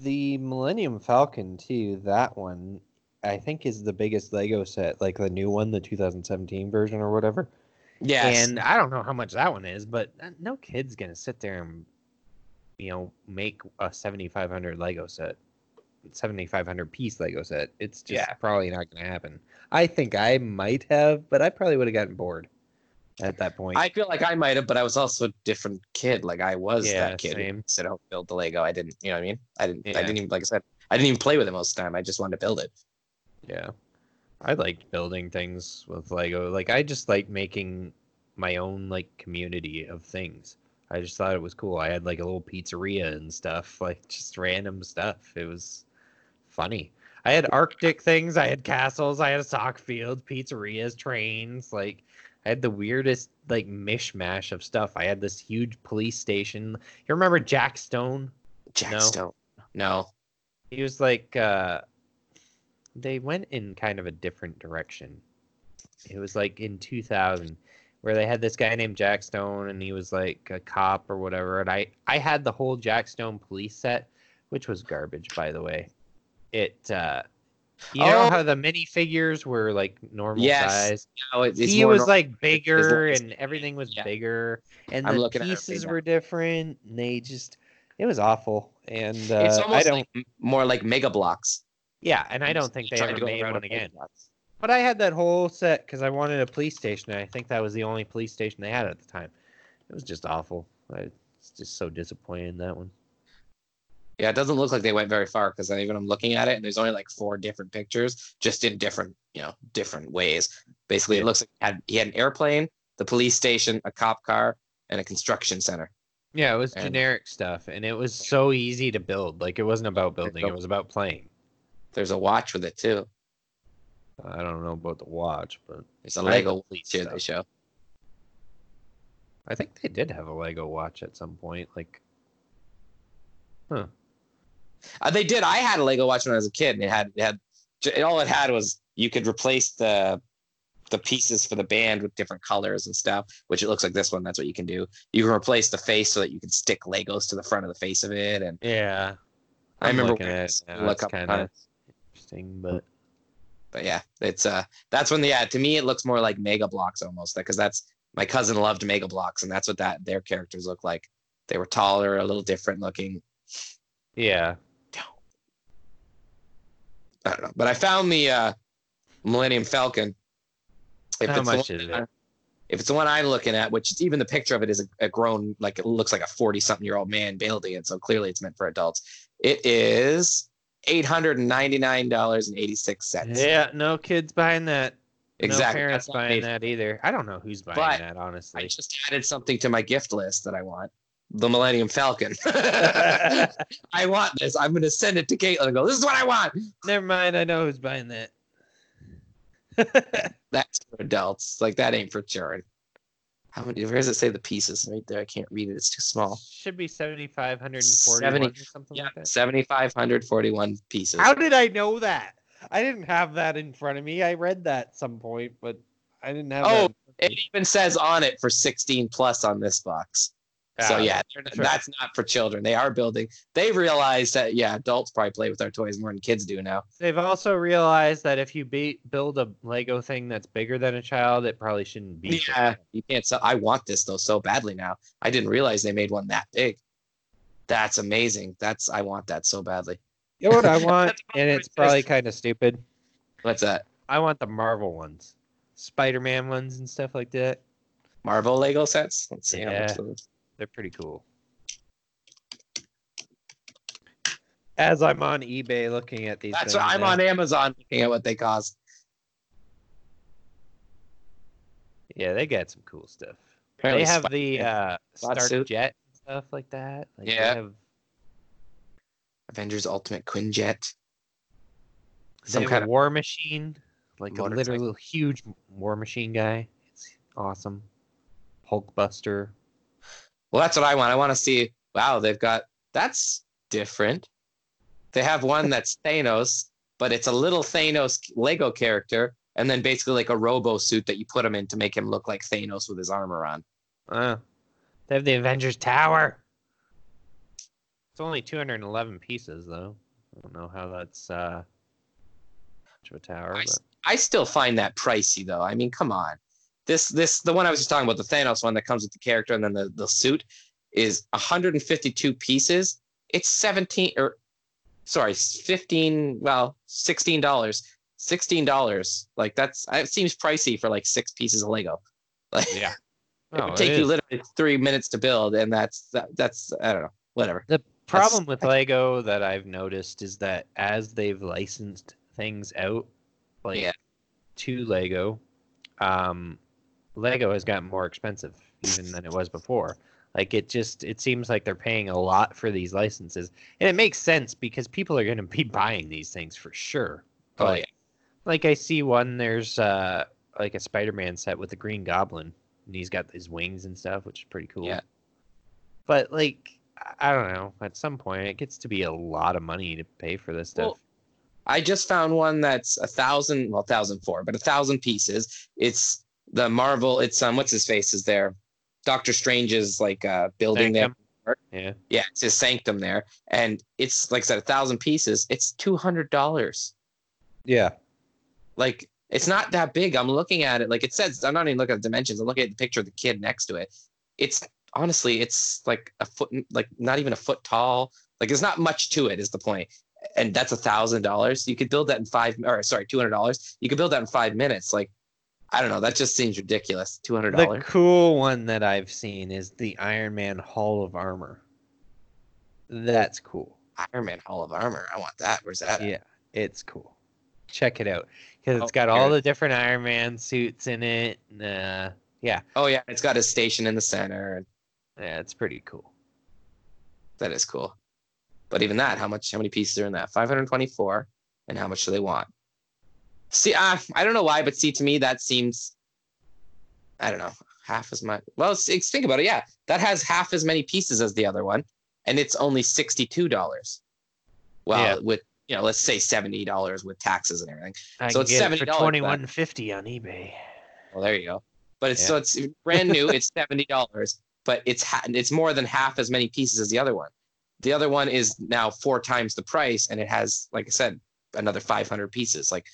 the Millennium Falcon too. That one, I think, is the biggest Lego set. Like the new one, the 2017 version or whatever. Yes. And I don't know how much that one is, but uh, no kid's gonna sit there and, you know, make a 7,500 Lego set, 7,500 piece Lego set. It's just Yeah. probably not gonna happen. I think I might have, but I probably would have gotten bored at that point. I feel like I might have, but I was also a different kid. Like I was Yeah, that kid same. who out build the Lego. I didn't, you know what I mean? I didn't. I didn't even like I said. I didn't even play with it most of the time. I just wanted to build it. Yeah. I liked building things with Lego. Like I just like making my own like community of things. I just thought it was cool. I had like a little pizzeria and stuff, like just random stuff. It was funny. I had Arctic things, I had castles, I had a soccer field, pizzerias, trains, like I had the weirdest like mishmash of stuff. I had this huge police station. You remember Jack Stone? Jack No. Stone. No. he was like uh they went in kind of a different direction it was like in 2000 where they had this guy named jack stone and he was like a cop or whatever and i i had the whole jack stone police set which was garbage by the way it uh you know Oh. how the minifigures were like normal Yes. size No, it, it's he was nor- like bigger it's- and everything was Yeah. bigger and I'm the looking at her pieces were different and they just it was awful and uh, it's i don't like more like Mega Bloks. Yeah, and I don't think they ever made one again. But I had that whole set because I wanted a police station. And I think that was the only police station they had at the time. It was just awful. I was just so disappointing that one. Yeah, it doesn't look like they went very far because even I'm looking at it and there's only like four different pictures, just in different, you know, different ways. Basically, it looks like he had, he had an airplane, the police station, a cop car, and a construction center. Yeah, it was And- generic stuff, and it was so easy to build. Like it wasn't about building; it was about playing. There's a watch with it too. I don't know about the watch, but There's a Lego police here they show. I think they did have a Lego watch at some point. Like, huh? Uh, they did. I had a Lego watch when I was a kid, and it had it had j- all it had was you could replace the the pieces for the band with different colors and stuff. Which it looks like this one. That's what you can do. You can replace the face so that you can stick Legos to the front of the face of it. And Yeah, I I'm remember looking at it It's couple kind of times. Interesting, but But yeah, it's uh that's when the yeah to me it looks more like Mega Bloks almost because that's my cousin loved Mega Bloks and that's what that their characters look like. They were taller, a little different looking. yeah, I don't know, but I found the uh, Millennium Falcon. If How it's the much one is it? If it's the one I'm looking at, which even the picture of it is a, a grown, like it looks like a 40 something year old man building it. So clearly it's meant for adults. It is $899.86. Yeah, no kids buying that. Exactly. No parents buying that either. I don't know who's buying But that, honestly. I just added something to my gift list that I want. The Millennium Falcon. I want this. I'm going to send it to Caitlin and go, this is what I want. Never mind. I know who's buying that. That's for adults. Like, that ain't for children. How many? Where does it say the pieces? Right there. I can't read it. It's too small. Should be 7,541 70 or something Yeah, like that. 7,541 pieces. How did I know that? I didn't have that in front of me. I read that at some point, but I didn't have Oh, that. in front of it even says on it for 16 plus on this box. So Ah, yeah, sure. that's not for children. They are building. They realize that yeah, adults probably play with our toys more than kids do now. They've also realized that if you be- build a Lego thing that's bigger than a child, it probably shouldn't be. for Yeah, you can't sell. I want this though so badly now. I didn't realize they made one that big. That's amazing. That's I want that so badly. You know what I want, and it's probably kind of stupid. What's that? I want the Marvel ones, Spider-Man ones, and stuff like that. Marvel Lego sets. Let's see how much those. They're pretty cool. As I'm on eBay looking at these, That's what I'm now- on Amazon looking at what they cost. Yeah, they got some cool stuff. Apparently they have the uh, Stark suit. Jet and stuff like that. Like, they Yeah. have, Avengers Ultimate Quinjet. Some kind of War Machine, like a motorcycle. literal huge War Machine guy. It's awesome. Hulkbuster. Well, that's what I want. I want to see. Wow, they've got that's different. They have one that's Thanos, but it's a little Thanos Lego character, and then basically like a robo suit that you put him in to make him look like Thanos with his armor on. Uh, they have the Avengers Tower. It's only 211 pieces, though. I don't know how that's uh, much of a tower, I but s- I still find that pricey though. I mean, come on. This this the one I was just talking about, the Thanos one that comes with the character and then the, the suit is 152 pieces. It's 17 or sorry, 15, well, 16 dollars. 16 dollars. Like that's it seems pricey for like six pieces of Lego. Like yeah. it Oh, would it take you literally three minutes to build, and that's that, that's I don't know, whatever. The problem with Lego that I've noticed is that as they've licensed things out, like Yeah. to Lego, um, Lego has gotten more expensive even than it was before. Like it just it seems like they're paying a lot for these licenses, and it makes sense because people are going to be buying these things for sure. Oh yeah. Like I see one, there's uh like a Spider-Man set with the Green Goblin, and he's got his wings and stuff, which is pretty cool. Yeah. But like, I- I don't know. At some point, it gets to be a lot of money to pay for this stuff. Well, I just found one that's a thousand, well, thousand four, but a thousand pieces. It's the Marvel. It's um, what's his face is there? Doctor Strange's like uh building there. Sanctum. Yeah. Yeah, it's his sanctum there, and it's like I said, a thousand pieces. It's two hundred dollars. Yeah. Like it's not that big. I'm looking at it. Like it says, I'm not even looking at the dimensions. I'm looking at the picture of the kid next to it. It's honestly, it's like a foot, like not even a foot tall. Like there's not much to it. Is the point? And that's a thousand dollars. You could build that in five, or sorry, two hundred dollars. You could build that in five minutes. Like I don't know. That just seems ridiculous. Two hundred dollars. The cool one that I've seen is the Iron Man Hall of Armor. That's cool. Iron Man Hall of Armor. I want that. Where's that? Yeah, it's cool. Check it out because Oh, it's got here all it the different Iron Man suits in it. and, Uh, yeah, Oh yeah, it's got a station in the center. and yeah, it's pretty cool. That is cool. But even that, how much? How many pieces are in that? Five hundred twenty-four. And how much do they want? See, uh, I don't know why, but see, to me, that seems, I don't know, half as much. Well, think about it. Yeah, that has half as many pieces as the other one, and it's only sixty-two dollars. Well, Yeah. with you know, let's say seventy dollars with taxes and everything. I So it's get it for $70 for that. twenty one fifty on eBay. Well, there you go. But it's Yeah. so it's brand new. It's seventy dollars, but it's ha- it's more than half as many pieces as the other one. The other one is now four times the price, and it has, like I said, another five hundred pieces. Like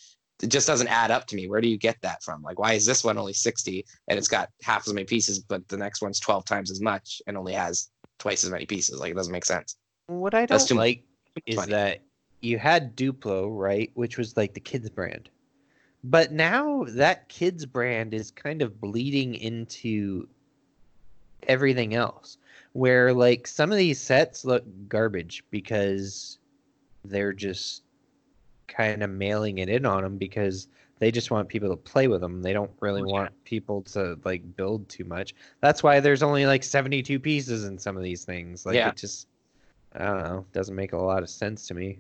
it just doesn't add up to me. Where do you get that from? Like, why is this one only sixty and it's got half as many pieces, but the next one's twelve times as much and only has twice as many pieces? Like it doesn't make sense. What I don't too- like is money. that you had Duplo, right, which was like the kids brand. But now that kids brand is kind of bleeding into everything else. Where like some of these sets look garbage because they're just kind of mailing it in on them because they just want people to play with them. They don't really Oh, yeah. want people to like build too much. That's why there's only like 72 pieces in some of these things. Like Yeah. it just I don't know, doesn't make a lot of sense to me.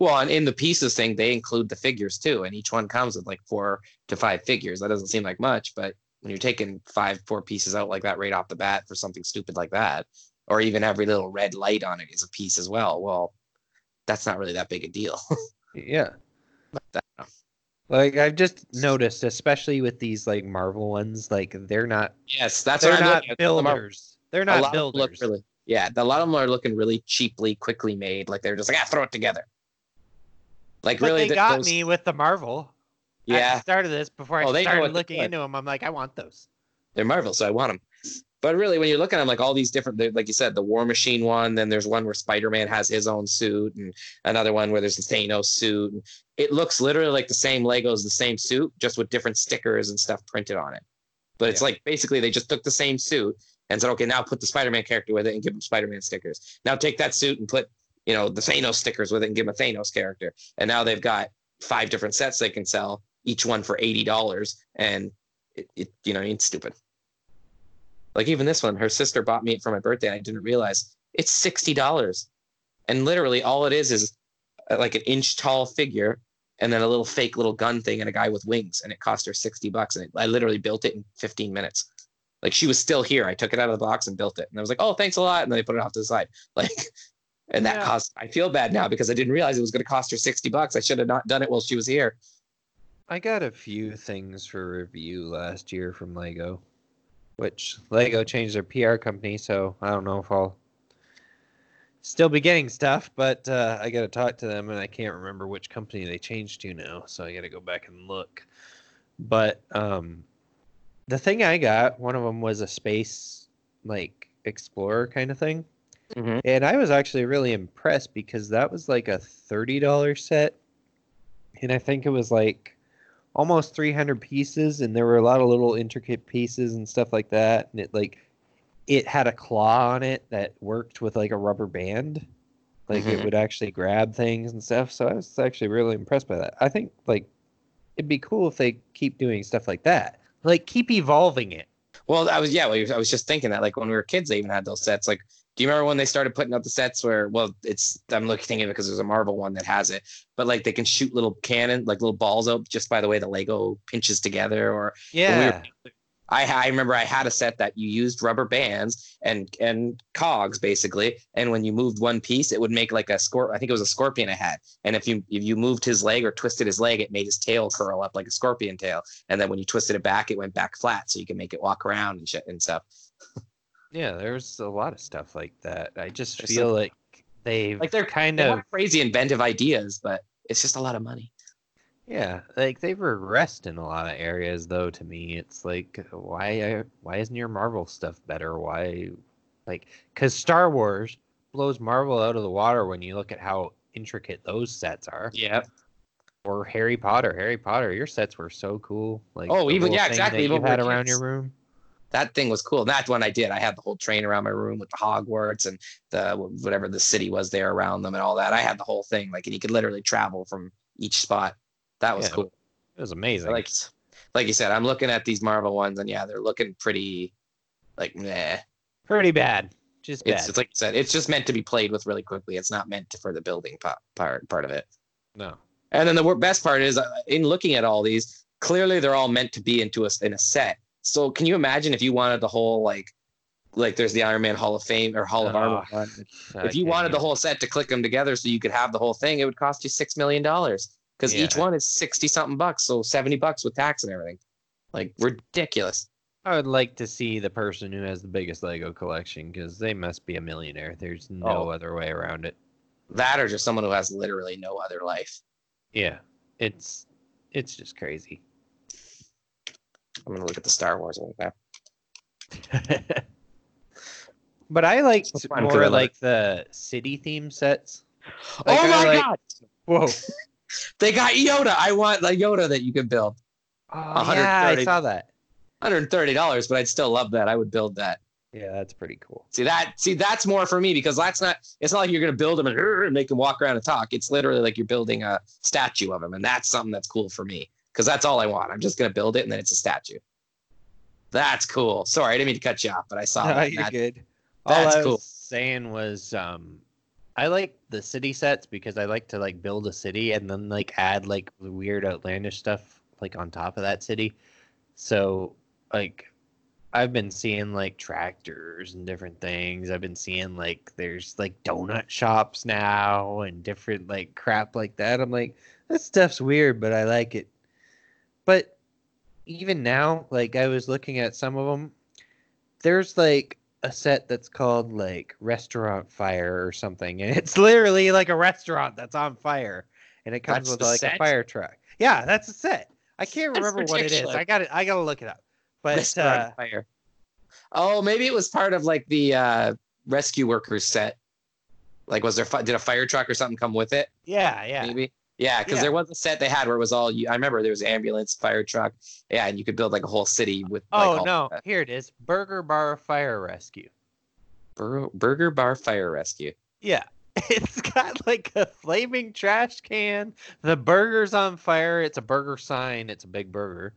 Well, and in the pieces thing, they include the figures too, and each one comes with like four to five figures. That doesn't seem like much, but when you're taking five, four pieces out like that right off the bat for something stupid like that, or even every little red light on it is a piece as well. Well, that's not really that big a deal. Yeah. That- Like I've just noticed, especially with these like Marvel ones, like they're not yes, that's they're what I'm not looking at. The builders. They're not of look builders. really, yeah, a lot of them are looking really cheaply, quickly made. Like they're just like, ah, throw it together. Like but really, they th- got those- me with the Marvel. At Yeah, the start of this, before I Oh, started looking into them, I'm like, I want those. they're Marvel, so I want them. But really, when you're looking at them, like all these different, like you said, the War Machine one, then there's one where Spider Man has his own suit, and another one where there's the Thanos suit. And it looks literally like the same Legos, the same suit, just with different stickers and stuff printed on it. But it's Yeah. like basically they just took the same suit and said, okay, now put the Spider-Man character with it and give him Spider-Man stickers. Now take that suit and put, you know, the Thanos stickers with it and give him a Thanos character. And now they've got five different sets they can sell, each one for eighty dollars, and it, it, you know, it's stupid. Like even this one, her sister bought me it for my birthday. And I didn't realize. It's sixty dollars, and literally all it is is uh, like an inch tall figure and then a little fake little gun thing and a guy with wings and it cost her 60 bucks. And it, i literally built it in 15 minutes. Like she was still here. I took it out of the box and built it. And i was like oh thanks a lot. And then i put it off to the side. Like and that Yeah. cost i feel bad now because i didn't realize it was going to cost her 60 bucks. I should have not done it while she was here. I got a few things for review last year from Lego, which Lego changed their PR company, so I don't know if I'll still be getting stuff, but uh, I got to talk to them, and I can't remember which company they changed to now, so I got to go back and look. But um, the thing I got, one of them was a space like explorer kind of thing. Mhm. And I was actually really impressed because that was like a $30 set. And I think it was like almost 300 pieces and there were a lot of little intricate pieces and stuff like that and it like it had a claw on it that worked with like a rubber band. Like it Mhm. would actually grab things and stuff so i was actually really impressed by that. I think like it'd be cool if they keep doing stuff like that. Like keep evolving it. Well i was yeah well, i was just thinking that like when we were kids they even had those sets like do you remember when they started putting up the sets where well it's i'm looking thinking because there's a marvel one that has it but like they can shoot little cannon like little balls out just by the way the lego pinches together or yeah I, I remember I had a set that you used rubber bands and and cogs basically, and when you moved one piece, it would make like a scorp. I think it was a scorpion I had, and if you if you moved his leg or twisted his leg, it made his tail curl up like a scorpion tail, and then when you twisted it back, it went back flat, so you can make it walk around and shit and stuff. yeah there's a lot of stuff like that i just There's feel some- like they've Like they're kind They of crazy inventive ideas, but it's just a lot of money. Yeah, like they've regressed in a lot of areas though to me. It's like why uh, why isn't your Marvel stuff better? Why like cuz Star Wars blows Marvel out of the water when you look at how intricate those sets are. Yeah. Or Harry Potter, Harry Potter, your sets were so cool. Like Oh, even- yeah, exactly, even you had around kids. your room. That thing was cool. And That's one I did. I had the whole train around my room with the Hogwarts and the whatever the city was there around them and all that. I had the whole thing. Like, and you could literally travel from each spot. That was Yeah, cool. It was amazing. Like, like you said, I'm looking at these Marvel ones, and yeah, they're looking pretty, like, meh. pretty bad. Just bad. It's, it's like you said, it's just meant to be played with really quickly. It's not meant to, for the building pa- part part of it. no. And then the best part is, uh, in looking at all these, clearly they're all meant to be into a in a set. So can you imagine if you wanted the whole like, like there's the Iron Man Hall of Fame or Hall of Armor. Oh. I If you wanted the whole set to click them together so you could have the whole thing, it would cost you six million dollars because each one is sixty something bucks, so seventy bucks with tax and everything. Like ridiculous. I would like to see the person who has the biggest Lego collection because they must be a millionaire. There's no Oh. other way around it. That or just someone who has literally no other life. Yeah, it's it's just crazy. I'm gonna look at the Star Wars one. now. but I like It's fun more thriller. like the city theme sets. Oh like, oh I my like- god! Whoa! They got Yoda. I want the Yoda that you can build. Oh, yeah, I saw that. $130, but I'd still love that. I would build that. Yeah, that's pretty cool. See that? See, that's more for me because that's not. It's not like you're gonna build him and, and make him walk around and talk. It's literally like you're building a statue of him, and that's something that's cool for me because that's all I want. I'm just gonna build it, and then it's a statue. That's cool. Sorry, I didn't mean to cut you off, but I saw No, that. you're That- good. All that's I was cool. saying was, um, I like the city sets because I like to like build a city and then like add like weird outlandish stuff like on top of that city. So like I've been seeing like tractors and different things. I've been seeing like there's like donut shops now and different like crap like that. I'm like, that stuff's weird, but I like it. But even now, like I was looking at some of them, there's like a set that's called like Restaurant Fire or something, and it's literally like a restaurant that's on fire, and it comes That's with like a fire truck. Yeah, that's a set. I can't That's remember what it is. I got it. I gotta look it up. But Restaurant uh, fire. Oh, maybe it was part of like the uh, rescue workers set. Like, was there fi- did a fire truck or something come with it? yeah, yeah. Maybe. Yeah, because Yeah. there was a set they had where it was all. I remember there was ambulance, fire truck. Yeah, and you could build like a whole city with. like, Oh no, here it is. Burger Bar Fire Rescue. Bur- Burger Bar Fire Rescue. Yeah. It's got like a flaming trash can. The burger's on fire. It's a burger sign. It's a big burger.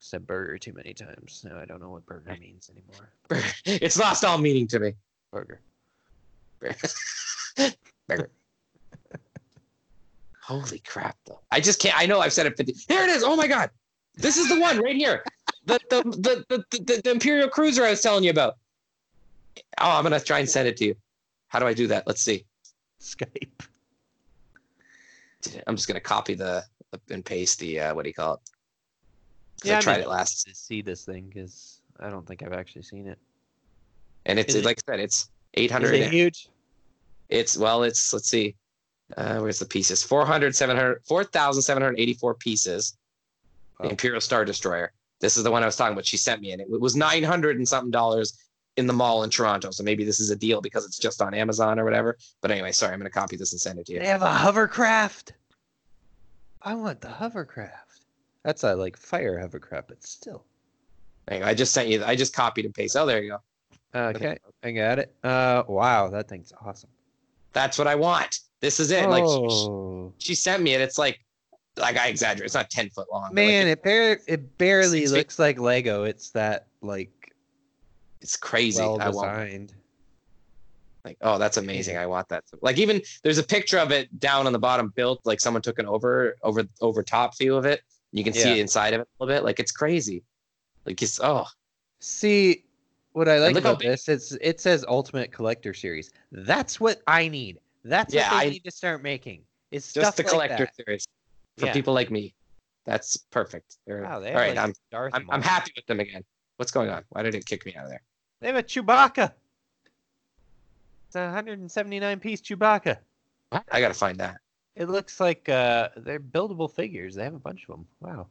Said burger too many times. Now I don't know what burger means anymore. it's lost all meaning to me. Burger. Burger. Holy crap! Though I just can't. I know I've said it fifty. Here it is. Oh my god, this is the one right here. The the the the, the, Imperial Cruiser I was telling you about. Oh, I'm gonna try and send it to you. How do I do that? Let's see. Skype. I'm just gonna copy the and paste the uh, what do you call it? Yeah, I tried it last, To see this thing because I don't think I've actually seen it. and it's Is it- like I said, it's Is 800. it huge? It's well, it's let's see, uh, where's the pieces? 400, 700, 4,784 pieces. The Imperial Star Destroyer. This is the one I was talking about. She sent me, and it was 900 and something dollars in the mall in Toronto. So maybe this is a deal because it's just on Amazon or whatever. But anyway, sorry, I'm gonna copy this and send it to you. They have a hovercraft. I want the hovercraft. That's a like fire hovercraft, but still. Anyway, I just sent you. I just copied and pasted. Oh, there you go. Okay, I got it. Uh, wow, that thing's awesome. That's what I want. This is it. Like she, oh, she sent me it. It's like, like I exaggerate. It's not 10 foot long. but, like, man, it- it bar- it barely Six feet. looks like Lego. It's that like it's crazy. well I want. designed. Like, oh, that's amazing. I want that. Like, even there's a picture of it down on the bottom, built like someone took an over, over, over top view of it. You can see inside of it a little bit. Like, it's crazy. Like, it's oh, See, what I like about big- this, it's it says Ultimate Collector Series. That's what I need. That's Yeah, what they I- need to start making. Is just stuff the like collector that. series for Yeah. people like me. That's perfect. They're- Wow, they all right, like, I'm, Darth I'm, I'm happy with them again. What's going on? Why did it kick me out of there? They have a Chewbacca. It's a 179 piece Chewbacca. What? I gotta find that. It looks like uh, they're buildable figures. They have a bunch of them. Wow.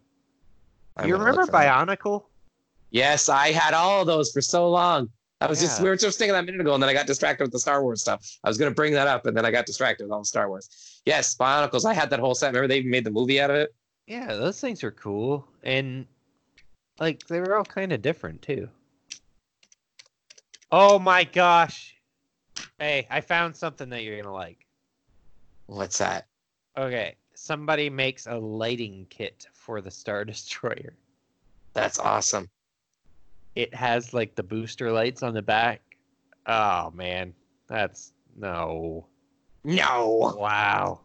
I'm you remember. Bionicle? Yes, I had all of those for so long. I was just we were just thinking that a minute ago, and then I got distracted with the Star Wars stuff. I was gonna bring that up, and then I got distracted with all the Star Wars. Yes, Bionicles. I had that whole set. Remember they even made the movie out of it. Yeah, those things are cool, and like they were all kind of different too. Oh my gosh! Hey, I found something that you're gonna like. What's that? Okay, somebody makes a lighting kit for the Star Destroyer. That's awesome. It has like the booster lights on the back. Oh man, that's no. No. Wow.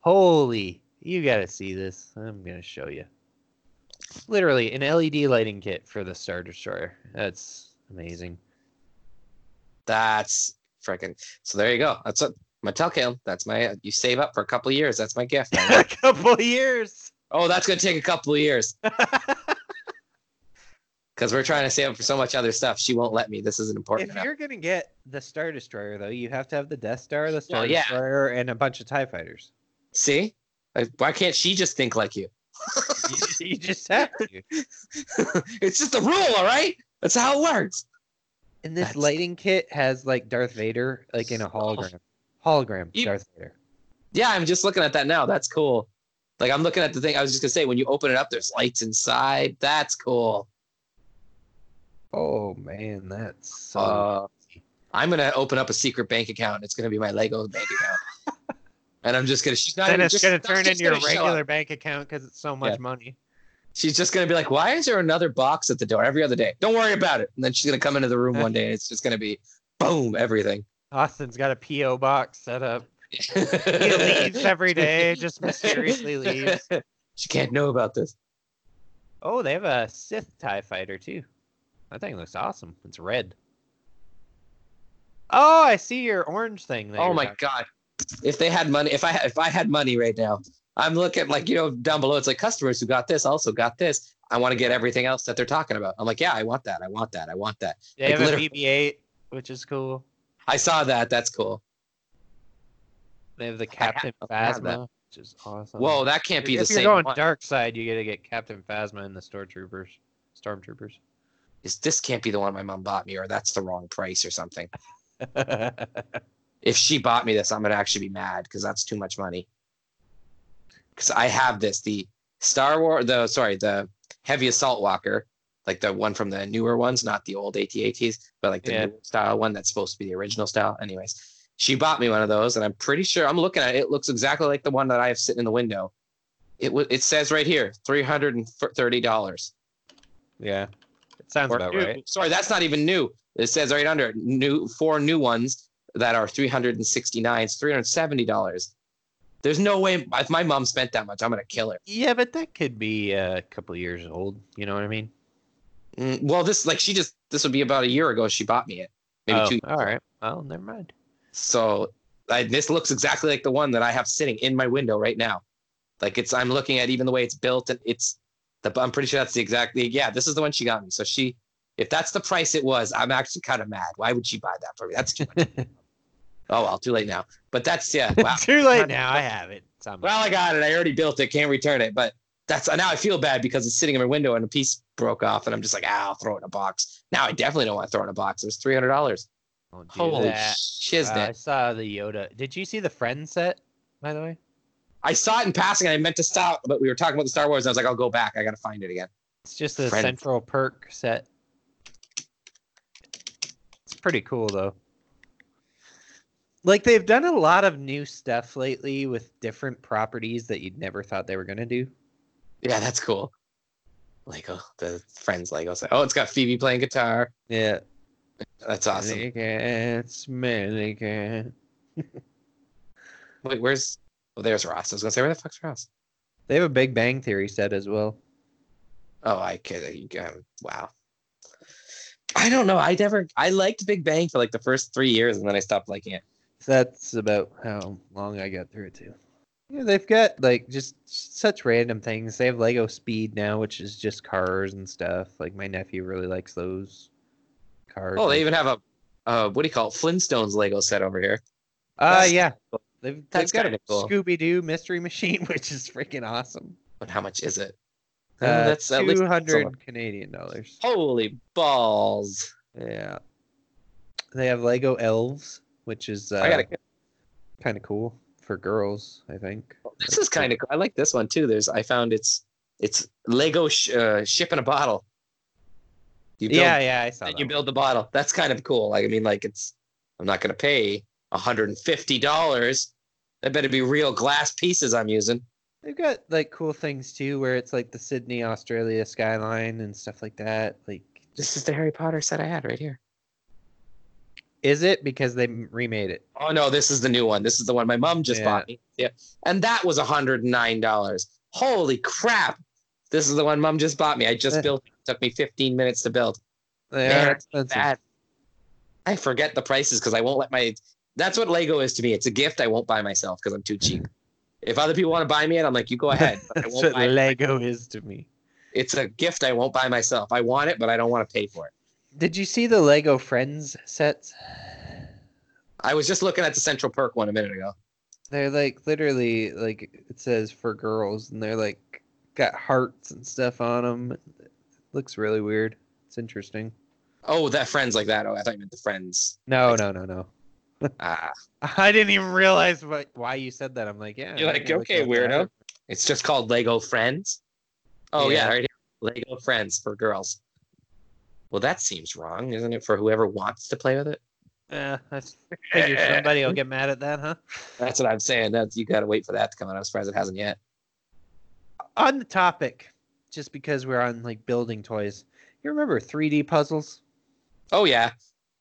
Holy, you gotta see this. I'm gonna show you. Literally an LED lighting kit for the Star Destroyer. That's amazing. That's freaking. So there you go. That's what Mattel Kale. That's my. You save up for a couple of years. That's my gift. a couple years. oh, that's gonna take a couple of years because we're trying to save for so much other stuff. She won't let me. This isn't important if enough. you're gonna get the Star Destroyer though, you have to have the Death Star, the Star Well, yeah. Destroyer, and a bunch of TIE fighters. See, Like, why can't she just think like you? you, you just have to. it's just a rule, all right. That's how it works. And this That's- lighting kit has like Darth Vader, like in a oh. hologram. Hologram You- Darth Vader. Yeah, I'm just looking at that now. That's cool. Like I'm looking at the thing. I was just gonna say when you open it up, there's lights inside. That's cool. Oh man, that's so. Uh, I'm gonna open up a secret bank account. It's gonna be my Lego bank account, and I'm just gonna. She's not. then even it's just, gonna turn just into your gonna show up. regular bank account because it's so much Yeah. money. She's just gonna be like, "Why is there another box at the door every other day?" Don't worry about it. And then she's gonna come into the room one day, and it's just gonna be, boom, everything. Austin's got a PO box set up. He leaves every day, just mysteriously leaves. She can't know about this. Oh, they have a Sith Tie Fighter too. That thing looks awesome. It's red. Oh, I see your orange thing. That Oh my talking- god! If they had money, if I if I had money right now, I'm looking like you know down below. It's like customers who got this also got this. I want to get everything else that they're talking about. I'm like, yeah, I want that. I want that. I want that. They like have a literally- BB-8, which is cool. I saw that. That's cool. They have the Captain have. Phasma, which is awesome. Whoa, that can't be if the same. If you're going one. dark side, you gotta get Captain Phasma and the Stormtroopers. Stormtroopers. Is this can't be the one my mom bought me, or that's the wrong price or something. If she bought me this, I'm gonna actually be mad because that's too much money. because I have this the Star Wars the sorry the heavy assault walker like the one from the newer ones, not the old AT-ATs, but like the Yeah. new style one that's supposed to be the original style. Anyways, she bought me one of those, and I'm pretty sure I'm looking at it. It looks exactly like the one that I have sitting in the window. It wa- it says right here, three hundred and thirty dollars. Yeah, sounds about right. Sorry, that's not even new. It says right under new four new ones that are three hundred and sixty nine. It's three hundred seventy dollars. There's no way if my mom spent that much, I'm gonna kill her. Yeah, but that could be a couple of years old. You know what I mean? Mm, well, this like she just this would be about a year ago. She bought me it, maybe Oh, two. All right. Well, never mind. So I, this looks exactly like the one that I have sitting in my window right now. Like it's I'm looking at even the way it's built and it's the I'm pretty sure that's the exact yeah this is the one she got me. So she if that's the price it was, I'm actually kind of mad. Why would she buy that for me? That's too much. oh well, too late now. But that's yeah. Wow. Too late now. I have it. Well, I got it. I already built it. Can't return it. But that's now I feel bad because it's sitting in my window and a piece broke off and I'm just like ah, I'll throw it in a box. Now I definitely don't want to throw it in a box. It was three hundred dollars. Holy that. Uh, I saw the Yoda. Did you see the Friends set? By the way. I saw it in passing and I meant to stop, but we were talking about the Star Wars and I was like, I'll go back. I gotta find it again. It's just a Friends. central perk set. It's pretty cool though. Like they've done a lot of new stuff lately with different properties that you'd never thought they were gonna do. Yeah, that's cool. Lego, the friends Lego set. Oh, it's got Phoebe playing guitar. Yeah. That's awesome. Cat, smelly. Wait, where's? Oh, there's Ross. I was gonna say, where the fuck's Ross? They have a Big Bang Theory set as well. Oh, I kid. Um, wow. I don't know. I never. I liked Big Bang for like the first three years, and then I stopped liking it. That's about how long I got through it too. Yeah, they've got like just such random things. They have Lego Speed now, which is just cars and stuff. Like my nephew really likes those cars. Oh, they even have a. Uh, what do you call it? Flintstones Lego set over here. Uh that's- yeah. They've, they've got a cool. Scooby Doo mystery machine, which is freaking awesome. But how much is it? Oh, Uh, that's two hundred Canadian dollars. Holy balls! Yeah. They have Lego Elves, which is uh, kind of cool for girls, I think. This is kind of. cool. I like this one too. There's. I found it's. It's Lego sh- uh, ship in a bottle. You build, yeah, yeah, I saw and you one. build the bottle. That's kind of cool. Like I mean, like it's. I'm not gonna pay 150 dollars. That better be real glass pieces I'm using. They've got like cool things too, where it's like the Sydney, Australia skyline and stuff like that. Like, This is the Harry Potter set I had right here. is it because they remade it? Oh no, this is the new one. This is the one my mom just Yeah. bought me. Yeah, and that was 109 dollars. Holy crap! This is the one mom just bought me. I just Eh. built. It took me 15 minutes to build. They Man, are expensive. bad. I forget the prices because I won't let my. That's what Lego is to me. It's a gift I won't buy myself because I'm too cheap. If other people want to buy me it, I'm like, you go ahead. But I That's won't what. Lego is to me. It's a gift I won't buy myself. I want it, but I don't want to pay for it. Did you see the Lego Friends sets? I was just looking at the Central Perk one a minute ago. They're like literally like it says for girls, and they're like got hearts and stuff on them. It looks really weird. It's interesting. Oh, that friends like that. Oh, I thought you meant the friends. No, Like- no, no, no. Ah, I didn't even realize what why you said that. I'm like, yeah. You're like, okay, weirdo. that. it's just called Lego Friends. Oh yeah, Yeah. right here. Lego Friends for girls. Well, that seems wrong, isn't it? For whoever wants to play with it. Yeah, I figure somebody will get mad at that, huh? That's what I'm saying. That's you got to wait for that to come out. I'm surprised it hasn't yet. On the topic, just because we're on like building toys, you remember 3D puzzles? Oh yeah,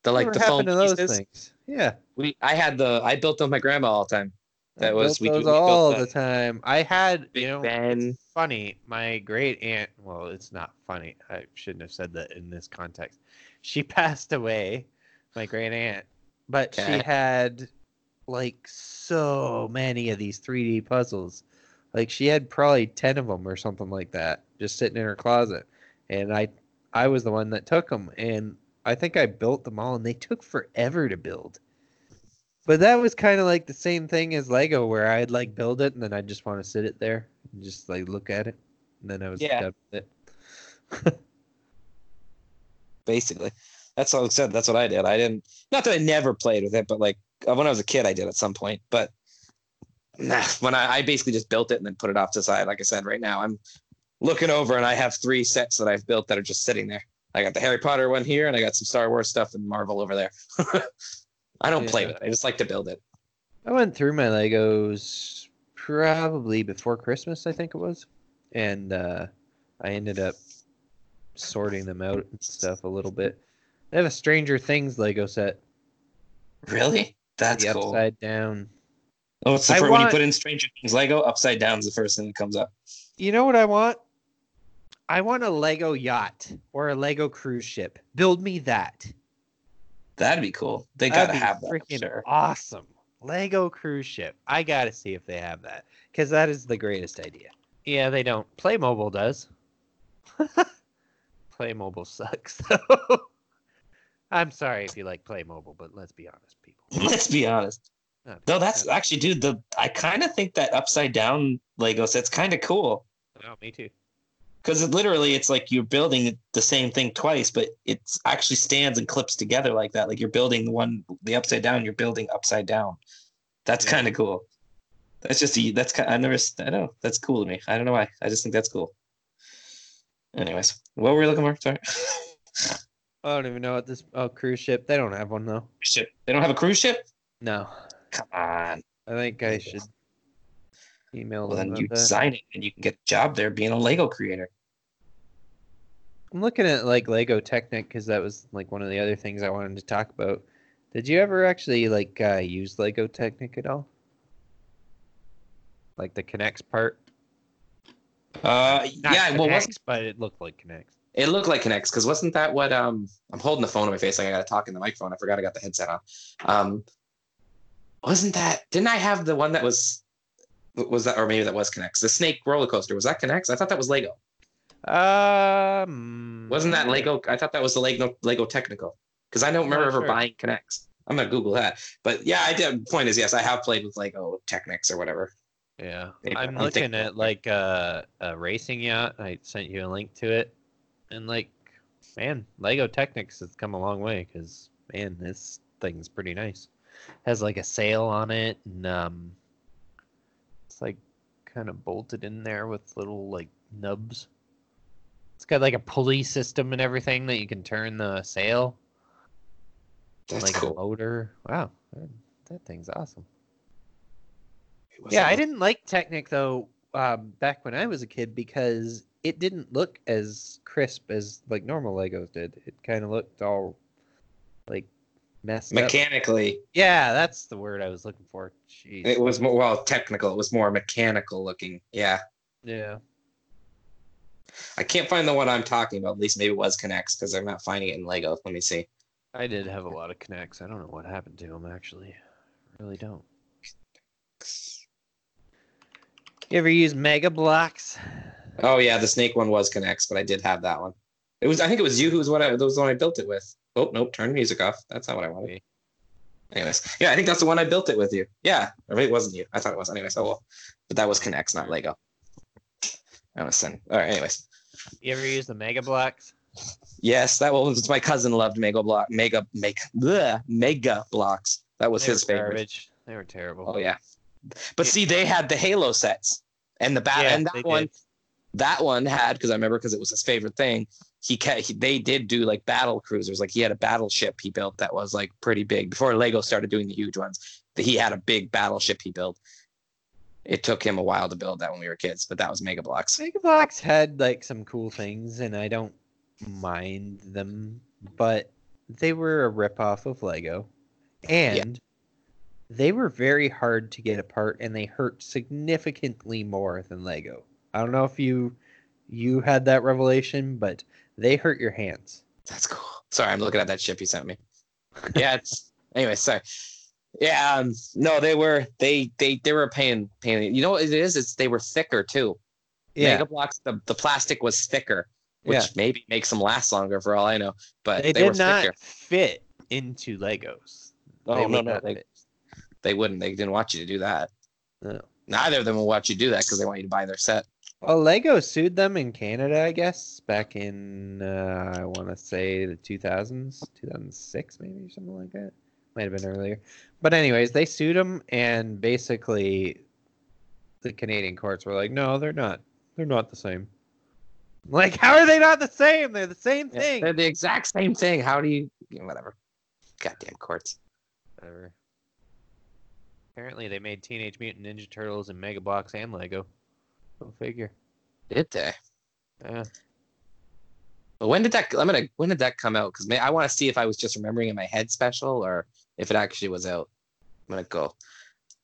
the like the foam to those pieces. things? Yeah, We I had the I built them with my grandma all the time. I That was- built we those we all the time. I had, Big you know, Ben. it's funny. My great aunt. Well, it's not funny. I shouldn't have said that in this context. She passed away, my great aunt, but Okay. she had like so many of these 3D puzzles. Like she had probably 10 of them or something like that, just sitting in her closet. And I, I was the one that took them, and I think I built them all, and they took forever to build. But that was kind of like the same thing as Lego, where I'd like build it and then I'd just want to sit it there and just like look at it, and then I was Yeah. done with it. basically. That's all I said. That's what I did. I didn't. Not that I never played with it, but like uh, when I was a kid, I did at some point. But Nah, when I, I basically just built it and then put it off to the side. Like I said, right now I'm looking over and I have three sets that I've built that are just sitting there. I got the Harry Potter one here and I got some Star Wars stuff and Marvel over there. I don't play with it. I just like to build it. I went through my Legos probably before Christmas, I think it was, and uh, I ended up sorting them out and stuff a little bit. I have a Stranger Things Lego set, Really? That's the cool. upside down. Oh, it's the first, fir- when you put in Stranger Things Lego, upside down is the first thing that comes up. You know what I want? I want a Lego yacht or a Lego cruise ship. Build me that. That'd be cool. They That'd gotta be have that. freaking Sure. awesome. Lego cruise ship. I gotta see if they have that because that is the greatest idea. Yeah, they don't. Playmobil does. Playmobil sucks. though. I'm sorry if you like Playmobil, but let's be honest, people. Let's be honest. No, No, that's actually, dude. The I kind of think that upside down Lego set's kind of cool no, me too. Because it literally it's like you're building the same thing twice, but it actually stands and clips together like that. Like you're building the one the upside down, you're building upside down. That's Yeah. kind of cool. That's just a, that's kind. I never. I know that's cool to me. I don't know why. I just think that's cool. Anyways, what were we looking for? Sorry. I don't even know what this. Oh, cruise ship. They don't have one though. ship. They don't have a cruise ship. No, Come on. I think I should email Well, then you that. design it and you can get a job there being a Lego creator. I'm looking at like Lego Technic because that was like one of the other things I wanted to talk about. Did you ever actually like uh, use Lego Technic at all? Like the K'Nex part? Uh, Not yeah. Well, wasn't but it looked like K'Nex. it looked like K'Nex because wasn't that what um I'm holding the phone to my face like I gotta talk in the microphone. I forgot I got the headset on. Um, wasn't that? Didn't I have the one that was? Was that or maybe that was K'Nex? The Snake roller coaster was that K'Nex? I thought that was Lego. Um, Wasn't that Lego? I thought that was the Lego Lego Technical because I don't remember ever sure. buying K'Nex. I'm gonna Google that. But yeah, I did. Point is, yes, I have played with Lego Technics or whatever. Yeah, Maybe I'm I'm looking at like uh, a racing yacht. I sent you a link to it, and like, man, Lego Technics has come a long way because man, this thing's pretty nice. Has like a sail on it, and um, kind of bolted in there with little like nubs. It's got like a pulley system and everything that you can turn the sail, That's like a cool. motor. Wow, that, that thing's awesome. Yeah, I didn't like Technic though um, back when I was a kid because it didn't look as crisp as like normal Legos did. It kind of looked all like messed up. Mechanically, Yeah, that's the word I was looking for. Jeez. it was more well technical. It was more mechanical looking. Yeah. yeah. I can't find the one I'm talking about. At least maybe it was K'Nex because I'm not finding it in Lego. Let me see. I did have a lot of K'Nex. I don't know what happened to them actually. I really don't. You ever use Mega Bloks? Oh yeah, the snake one was K'Nex, but I did have that one. It was I think it was you who was what I was the one I built it with. Oh nope, turn music off. That's not what I wanted. Anyways, yeah, I think that's the one I built it with you. Yeah, or maybe it wasn't you. I thought it was. Anyways, oh well, but that was K'Nex, not Lego. I was send. All right. Anyways, You ever use the Mega Bloks? yes, that was my cousin loved Mega Block, Mega Make the Mega Bloks. That was They his favorite. garbage. They were terrible. Oh yeah, but see, they had the Halo sets, and the bat, Yeah, and that one, did. that one had because I remember because it was his favorite thing. He, ca- he they did do like battle cruisers. Like he had a battleship he built that was like pretty big before Lego started doing the huge ones. He had a big battleship he built. It took him a while to build that when we were kids, but that was Mega Bloks. Mega Bloks had like some cool things, and I don't mind them, but they were a ripoff of Lego, and they were very hard to get apart, and they hurt significantly more than Lego. I don't know if you you had that revelation, but they hurt your hands. That's cool. Sorry, I'm looking at that ship you sent me. Yeah, it's anyway. Sorry. Yeah, um, no, they were they they they were a pain pain. You know what it is? It's they were thicker too. Yeah, Mega Bloks, the, the plastic was thicker, which Yeah. maybe makes them last longer for all I know. But they, they, were did not thicker. fit into Legos. Oh They no, no, they, fit. they wouldn't. They didn't want you to do that. No. Neither of them will want you do that because they want you to buy their set. Well, Lego sued them in Canada, I guess, back in uh, I want to say the 2000s, 2006 maybe something like that. Might have been earlier. But anyways, they sued them and basically the Canadian courts were like, no, they're not. They're not the same. Like, how are they not the same? They're the same Yeah, thing. They're the exact same thing. How do you whatever. Goddamn courts. Whatever. Apparently, they made Teenage Mutant Ninja Turtles and Mega Bloks and Lego. Go figure. Did they? Yeah. But when did that I'm gonna when did that come out? Because I want to see if I was just remembering in my head special or if it actually was out. I'm gonna go.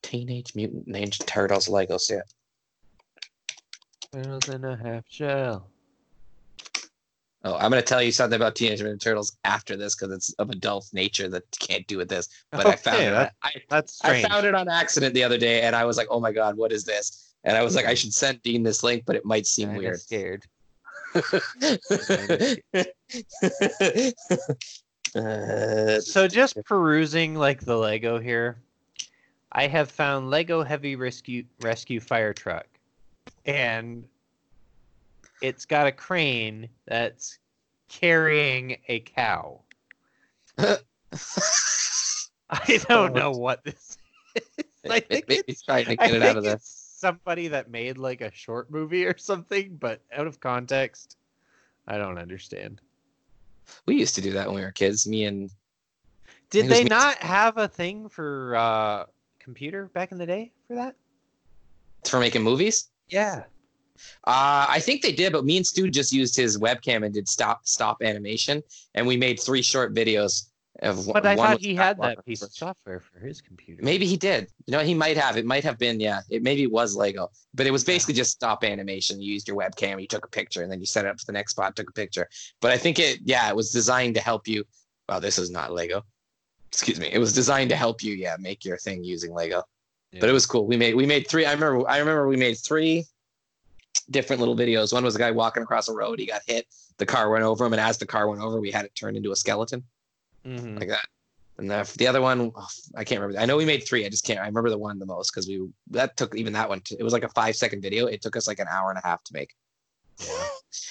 Teenage Mutant Ninja Turtles Lego set. Turtles in a half shell. Oh, I'm gonna tell you something about Teenage Mutant Turtles after this because it's of adult nature that can't do with this. But I found Okay, it. I, That's I found it on accident the other day, and I was like, "Oh my god, what is this?" And I was like, "I should send Dean this link, but it might seem Kinda weird." Scared. Uh, So just perusing like the Lego here, I have found Lego Heavy Rescue Rescue Fire Truck, and it's got a crane that's carrying a cow. I don't know what this is. I think maybe it's, trying to I get it out of there. Somebody that made like a short movie or something, but out of context, I don't understand. We used to do that when we were kids. Me and Did they not have a thing for uh computer back in the day for that? for making movies. Yeah. Uh, I think they did, but me and Stu just used his webcam and did stop stop animation, and we made three short videos. But I thought he had that piece of software for his computer. Maybe he did. You know, he might have. It might have been. Yeah, it maybe was Lego, but it was Yeah. basically just stop animation. You used your webcam, you took a picture, and then you set it up for the next spot, took a picture. But I think it. Yeah, it was designed to help you. Well, this is not Lego. Excuse me. It was designed to help you. Yeah, make your thing using Lego. But it was cool. We made we made three. I remember. I remember we made three different little videos. One was a guy walking across a road. He got hit. The car went over him, and as the car went over, we had it turned into a skeleton Mhm. like that. And the, the other one, oh, I can't remember. I know we made three. I just can't. I remember the one the most because we that took even that one. It was like a five second video. It took us like an hour and a half to make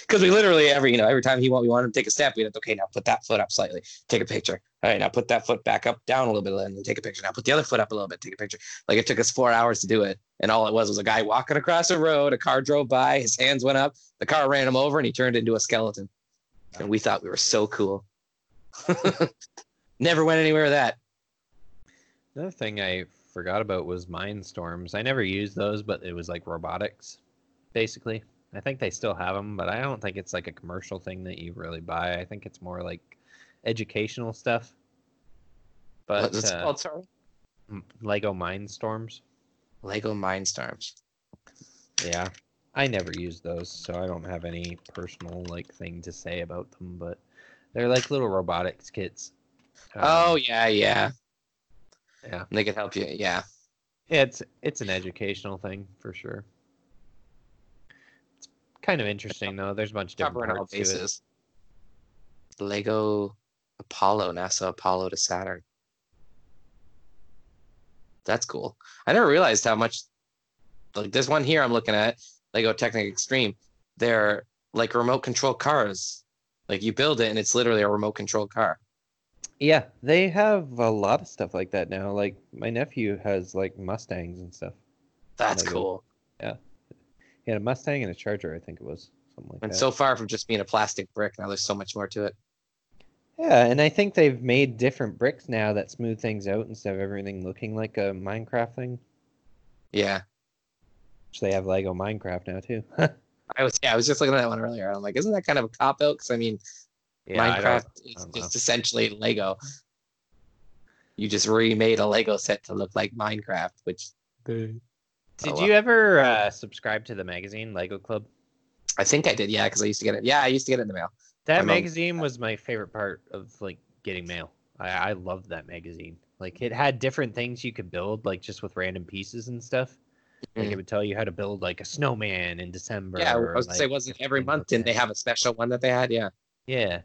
because we literally every you know every time he want we wanted him to take a step, we'd have to okay now put that foot up slightly, take a picture. All right, now put that foot back up down a little bit, and then take a picture. Now put the other foot up a little bit, take a picture. Like it took us four hours to do it, and all it was was a guy walking across a road. A car drove by, his hands went up, the car ran him over, and he turned into a skeleton. And we thought we were so cool. Never went anywhere with that. Another thing I forgot about was Mindstorms. I never used those, but it was like robotics, basically. I think they still have them, but I don't think it's like a commercial thing that you really buy. I think it's more like educational stuff. But What's uh, called? Sorry. Lego Mindstorms. Lego Mindstorms. Yeah. I never used those, so I don't have any personal like thing to say about them, but they're like little robotics kits. Um, oh yeah, yeah. yeah. They could help you. Yeah. It's it's an educational thing for sure. It's kind of interesting though. There's a bunch of different Covering all parts to it. bases. Lego Apollo, NASA Apollo to Saturn. That's cool. I never realized how much like this one here I'm looking at, Lego Technic Extreme. They're like remote control cars. Like you build it and it's literally a remote control car. Yeah, they have a lot of stuff like that now. Like my nephew has like Mustangs and stuff. That's Lego. cool. Yeah. He had a Mustang and a Charger, I think it was something like that. And that. so far from just being a plastic brick, now there's so much more to it. yeah, and I think they've made different bricks now that smooth things out instead of everything looking like a Minecraft thing. Yeah. Which they have Lego Minecraft now too. I was yeah, I was just looking at that one earlier. I'm like, isn't that kind of a cop out? Because I mean, Yeah, I Minecraft is don't know. just essentially Lego. You just remade a Lego set to look like Minecraft, which Did Oh, well. you ever uh, subscribe to the magazine Lego Club? I think I did. Yeah, because I used to get it. Yeah, I used to get it in the mail. That My mom- magazine was my favorite part of like getting mail. I, I loved that magazine. Like it had different things you could build, like just with random pieces and stuff. Like it would tell you how to build like a snowman in December. Yeah, I was gonna say, wasn't every month like didn't they have a special one that they had? Yeah, Yeah,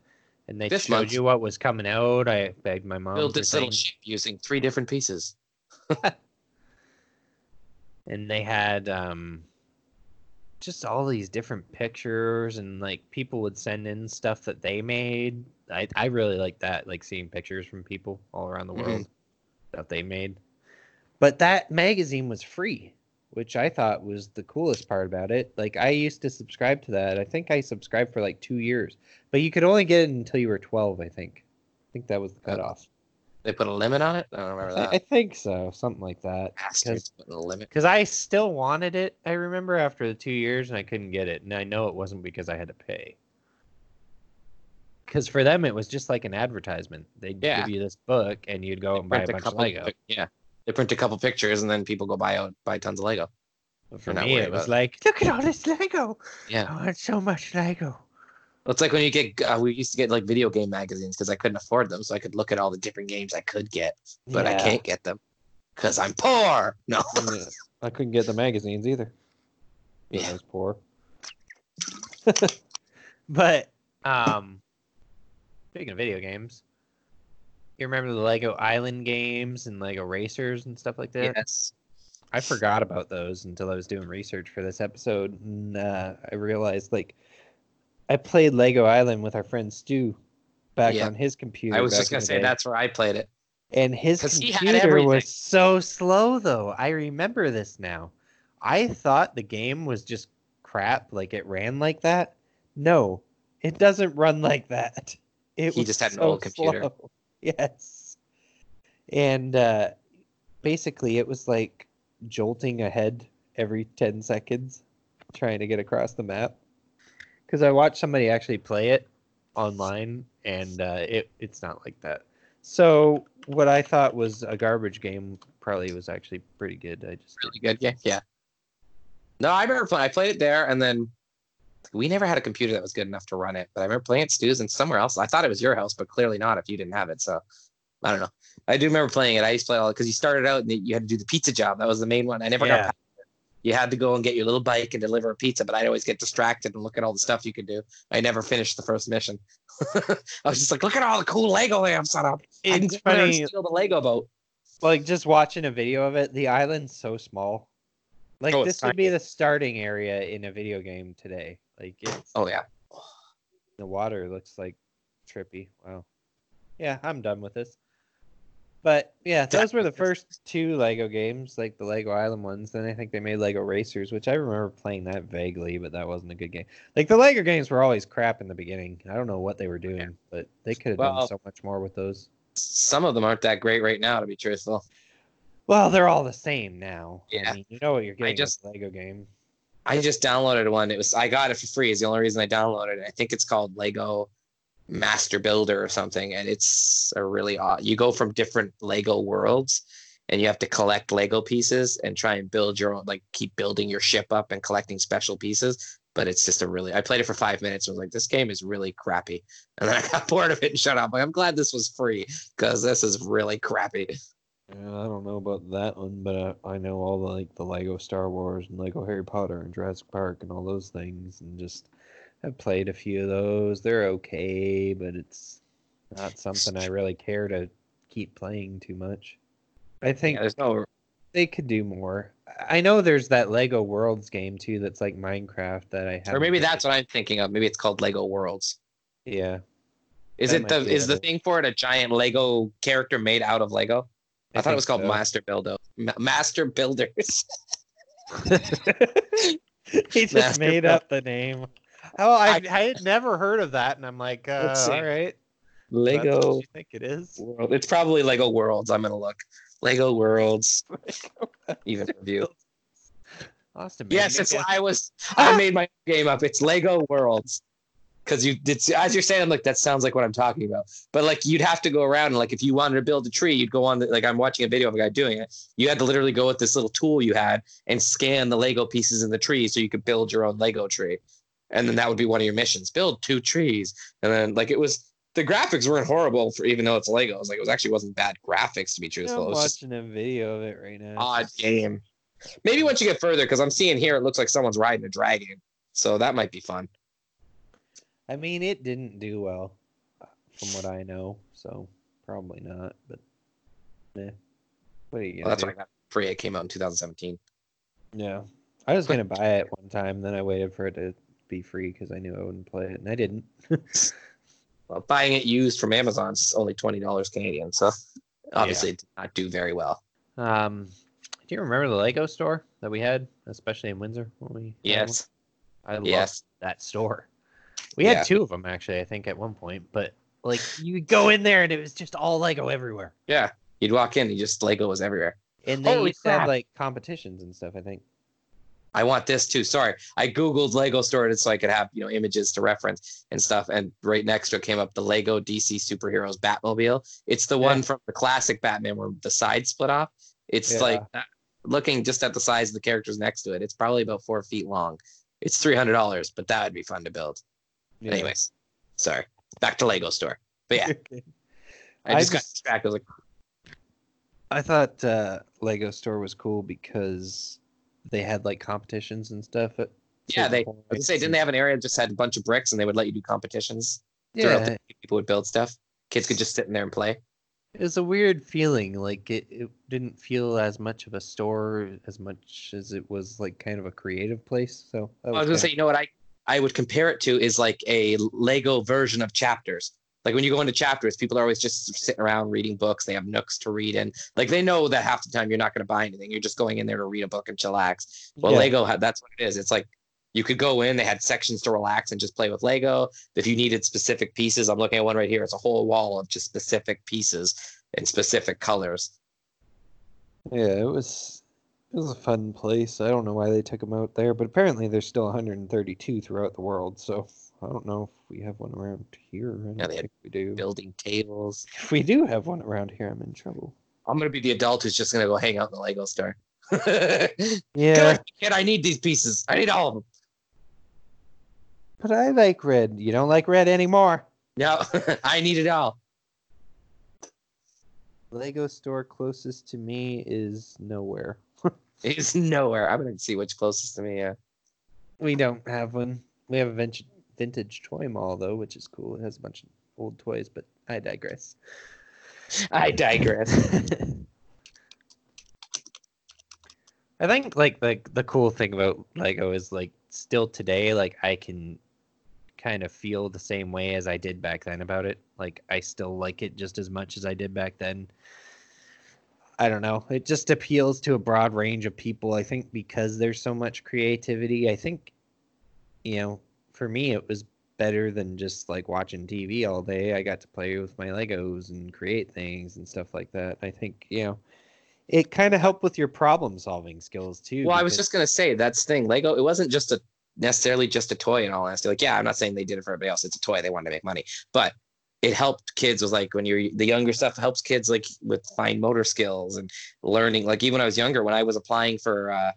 and they This showed month- you what was coming out. I begged my mom build this little things, ship using three different pieces. and they had um, just all these different pictures, and like people would send in stuff that they made. I I really like that, like seeing pictures from people all around the Mhm. world that they made. But that magazine was free. Which I thought was the coolest part about it. Like I used to subscribe to that. I think I subscribed for like two years, but you could only get it until you were twelve. I think. I think that was the cutoff. They put a limit on it. I don't remember that. I think so, something like that. Bastards putting a limit. Because I still wanted it. I remember after the two years, and I couldn't get it, and I know it wasn't because I had to pay. Because for them, it was just like an advertisement. They'd Yeah. give you this book, and you'd go and buy a bunch of couple, Lego. Yeah, they print a couple pictures and then people go buy out buy tons of Lego. For not me, worried it was like, look at all this Lego. Yeah. I want so much Lego. Well, It's like when you get uh, we used to get like video game magazines because I couldn't afford them, so I could look at all the different games I could get, but I can't get them because I'm poor. No. Yeah. I couldn't get the magazines either. 'cause I Yeah. was poor. but um, speaking of video games, you remember the Lego Island games and Lego Racers and stuff like that? Yes. I forgot about those until I was doing research for this episode, and uh, I realized like I played Lego Island with our friend Stu back Yeah. on his computer. I was just gonna say day. that's where I played it. And his computer was so slow, though. I remember this now. I thought the game was just crap, like it ran like that. No, it doesn't run like that. It He was just had an so old computer. slow. Yes. And uh, basically, it was like jolting ahead every 10 seconds, trying to get across the map. Because I watched somebody actually play it online, and uh, it it's not like that. So what I thought was a garbage game probably was actually pretty good. I just Really good. Yeah. Yeah. No, I remember playing. I played it there, and then we never had a computer that was good enough to run it. But I remember playing at Stu's and somewhere else. I thought it was your house, but clearly not if you didn't have it. So I don't know. I do remember playing it. I used to play all because you started out and you had to do the pizza job. That was the main one. I never got Yeah. past it. You had to go and get your little bike and deliver a pizza, but I'd always get distracted and look at all the stuff you could do. I never finished the first mission. I was just like, look at all the cool Lego they have set up. I can it's go funny. steal the Lego boat. Like just watching a video of it, the island's so small. Like Oh, this would be the starting area in a video game today. Like it's Oh yeah. the water looks like trippy. Wow. Yeah, I'm done with this. But yeah, those were the first two Lego games, like the Lego Island ones. Then I think they made Lego Racers, which I remember playing that vaguely, but that wasn't a good game. Like the Lego games were always crap in the beginning. I don't know what they were doing, but they could have done so much more with those. Some of them aren't that great right now, to be truthful. Well, they're all the same now. I Yeah. mean, you know what you're getting I just- Lego game. I just downloaded one. It was I got it for free. Is the only reason I downloaded it. I think it's called Lego Master Builder or something, and it's a really odd. You go from different Lego worlds, and you have to collect Lego pieces and try and build your own. Like keep building your ship up and collecting special pieces. But it's just a really. I played it for five minutes. and was like, this game is really crappy, and then I got bored of it and shut up. Like, I'm glad this was free because this is really crappy. Yeah, I don't know about that one, but uh, I know all the like the Lego Star Wars and Lego Harry Potter and Jurassic Park and all those things, and just I've played a few of those. They're okay, but it's not something I really care to keep playing too much. I think Yeah, there's no they could do more. I know there's that Lego Worlds game too that's like Minecraft that I have. or maybe that's what I'm thinking of. Maybe it's called Lego Worlds. yeah. Is That it the is the thing for it a giant Lego character made out of Lego? I, thought it was called so. Master Builder. Ma- Master Builders. he just Master made up the name. Oh, I, I had never heard of that, and I'm like, uh, all right. Lego you think it is? World. It's probably Lego Worlds. I'm gonna look. Lego Worlds. Even review. Austin. Yes, it's I was I made my game up. It's Lego Worlds. Because you did as you're saying, I'm like, that sounds like what I'm talking about. But like you'd have to go around and like if you wanted to build a tree, you'd go on the, like I'm watching a video of a guy doing it. You had to literally go with this little tool you had and scan the Lego pieces in the tree so you could build your own Lego tree. And then that would be one of your missions. Build two trees. And then like it was the graphics weren't horrible for even though it's Legos. Like it was actually wasn't bad graphics to be truthful. I'm It was just watching a video of it right now. odd game. Maybe once you get further, because I'm seeing here it looks like someone's riding a dragon. So that might be fun. I mean, it didn't do well, uh, from what I know. So probably not. But yeah, what are you Well, that's do? what I got free. It came out in 2017. Yeah, I was gonna buy it one time, then I waited for it to be free because I knew I wouldn't play it, and I didn't. Well, buying it used from Amazon is only twenty dollars Canadian, so obviously it did not do very well. Um, Do you remember the Lego store that we had, especially in Windsor? When we Yes. I loved Yes. that store. We had Yeah. two of them actually, I think, at one point. But like, you would go in there and it was just all Lego everywhere. Yeah. You'd walk in, and just Lego was everywhere. And they Holy used to have like competitions and stuff. I think. I want this too. Sorry, I googled Lego store so I could have you know images to reference and stuff. And right next to it came up the Lego DC superheroes Batmobile. It's the one from the classic Batman where the side split off. It's Yeah. like uh, looking just at the size of the characters next to it. It's probably about four feet long. It's three hundred dollars, but that would be fun to build. Anyways, sorry. Back to Lego store. But yeah, I I just got distracted. I was like, I thought uh, Lego store was cool because they had like competitions and stuff. At Yeah, they- I say, didn't they have an area that just had a bunch of bricks and they would let you do competitions Yeah, the people would build stuff. Kids could just sit in there and play. it was a weird feeling. Like it, it didn't feel as much of a store as much as it was like kind of a creative place. So I was gonna say, you know what I I would compare it to is like a Lego version of chapters. Like when you go into chapters, people are always just sitting around reading books. They have nooks to read in. Like they know that half the time you're not going to buy anything. You're just going in there to read a book and chillax. Well, Yeah. Lego that's what it is. It's like you could go in. They had sections to relax and just play with Lego. If you needed specific pieces, I'm looking at one right here. It's a whole wall of just specific pieces in specific colors. Yeah, it was it was a fun place. I don't know why they took them out there, but apparently there's still 132 throughout the world. So I don't know if we have one around here. I Yeah, they had we do. Building tables. If we do have one around here, I'm in trouble. I'm gonna be the adult who's just gonna go hang out in the Lego store. Yeah, kid, I need these pieces. I need all of them. but I like red. You don't like red anymore. No, I need it all. Lego store closest to me is nowhere. It's nowhere. I'm gonna see which closest to me. Yeah. We don't have one. We have a vintage vintage toy mall though, which is cool. It has a bunch of old toys, but I digress. I digress. I think like the the cool thing about Lego is like still today, like I can kind of feel the same way as I did back then about it. Like I still like it just as much as I did back then. I don't know. It just appeals to a broad range of people. I think because there's so much creativity. I think you know, for me it was better than just like watching TV all day. I got to play with my Legos and create things and stuff like that. I think, you know, it kind of helped with your problem solving skills too. well, I was just gonna say that's the thing. Lego. It wasn't just a necessarily just a toy. In all honesty, like yeah, I'm not saying they did it for everybody else. It's a toy. They wanted to make money, but it helped kids with like when you're the younger stuff helps kids like with fine motor skills and learning. Like even when I was younger, when I was applying for. uh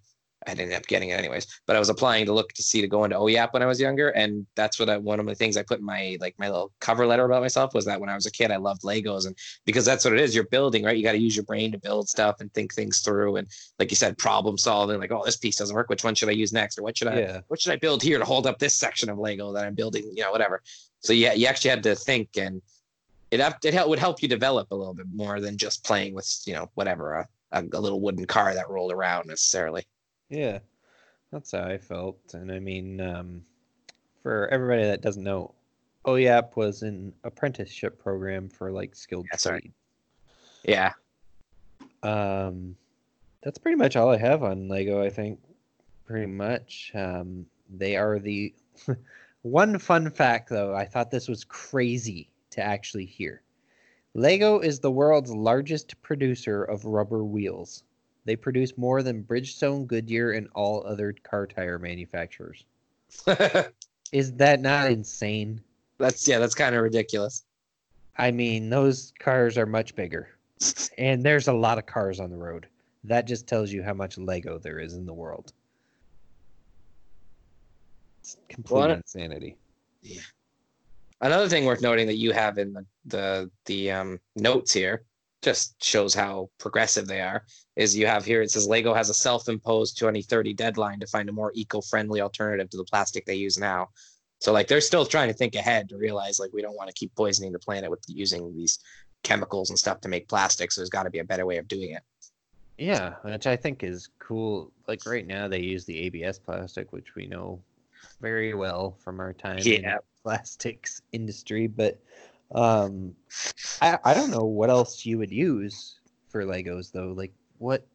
I didn't end up getting it anyways, but I was applying to look to see to go into OYAP when I was younger, and that's what I, one of the things I put in my like my little cover letter about myself was that when I was a kid I loved Legos, and because that's what it is, you're building right. You got to use your brain to build stuff and think things through, and like you said, problem solving. Like, oh, this piece doesn't work. Which one should I use next, or what should I yeah, what should I build here to hold up this section of Lego that I'm building? You know, whatever. So yeah, you actually had to think, and it it help, would help you develop a little bit more than just playing with you know whatever a, a, a little wooden car that rolled around necessarily. yeah, that's how I felt. And I mean, um, for everybody that doesn't know, OYAP was an apprenticeship program for like skilled trades. Yeah, Um, that's pretty much all I have on Lego. I think pretty much. Um, they are the one fun fact, though. I thought this was crazy to actually hear. Lego is the world's largest producer of rubber wheels. They produce more than Bridgestone, Goodyear, and all other car tire manufacturers. Is that not insane? that's yeah, that's kind of ridiculous. I mean, those cars are much bigger, and there's a lot of cars on the road. That just tells you how much Lego there is in the world. It's complete Well, I- insanity. Another thing worth noting that you have in the the, the um, notes here just shows how progressive they are. Is you have here it says Lego has a self-imposed 2030 deadline to find a more eco-friendly alternative to the plastic they use now. So like they're still trying to think ahead to realize like we don't want to keep poisoning the planet with using these chemicals and stuff to make plastics. So there's got to be a better way of doing it. Yeah, which I think is cool. Like right now, they use the ABS plastic, which we know very well from our time in the plastics industry. But um, I I don't know what else you would use for Legos though. Like what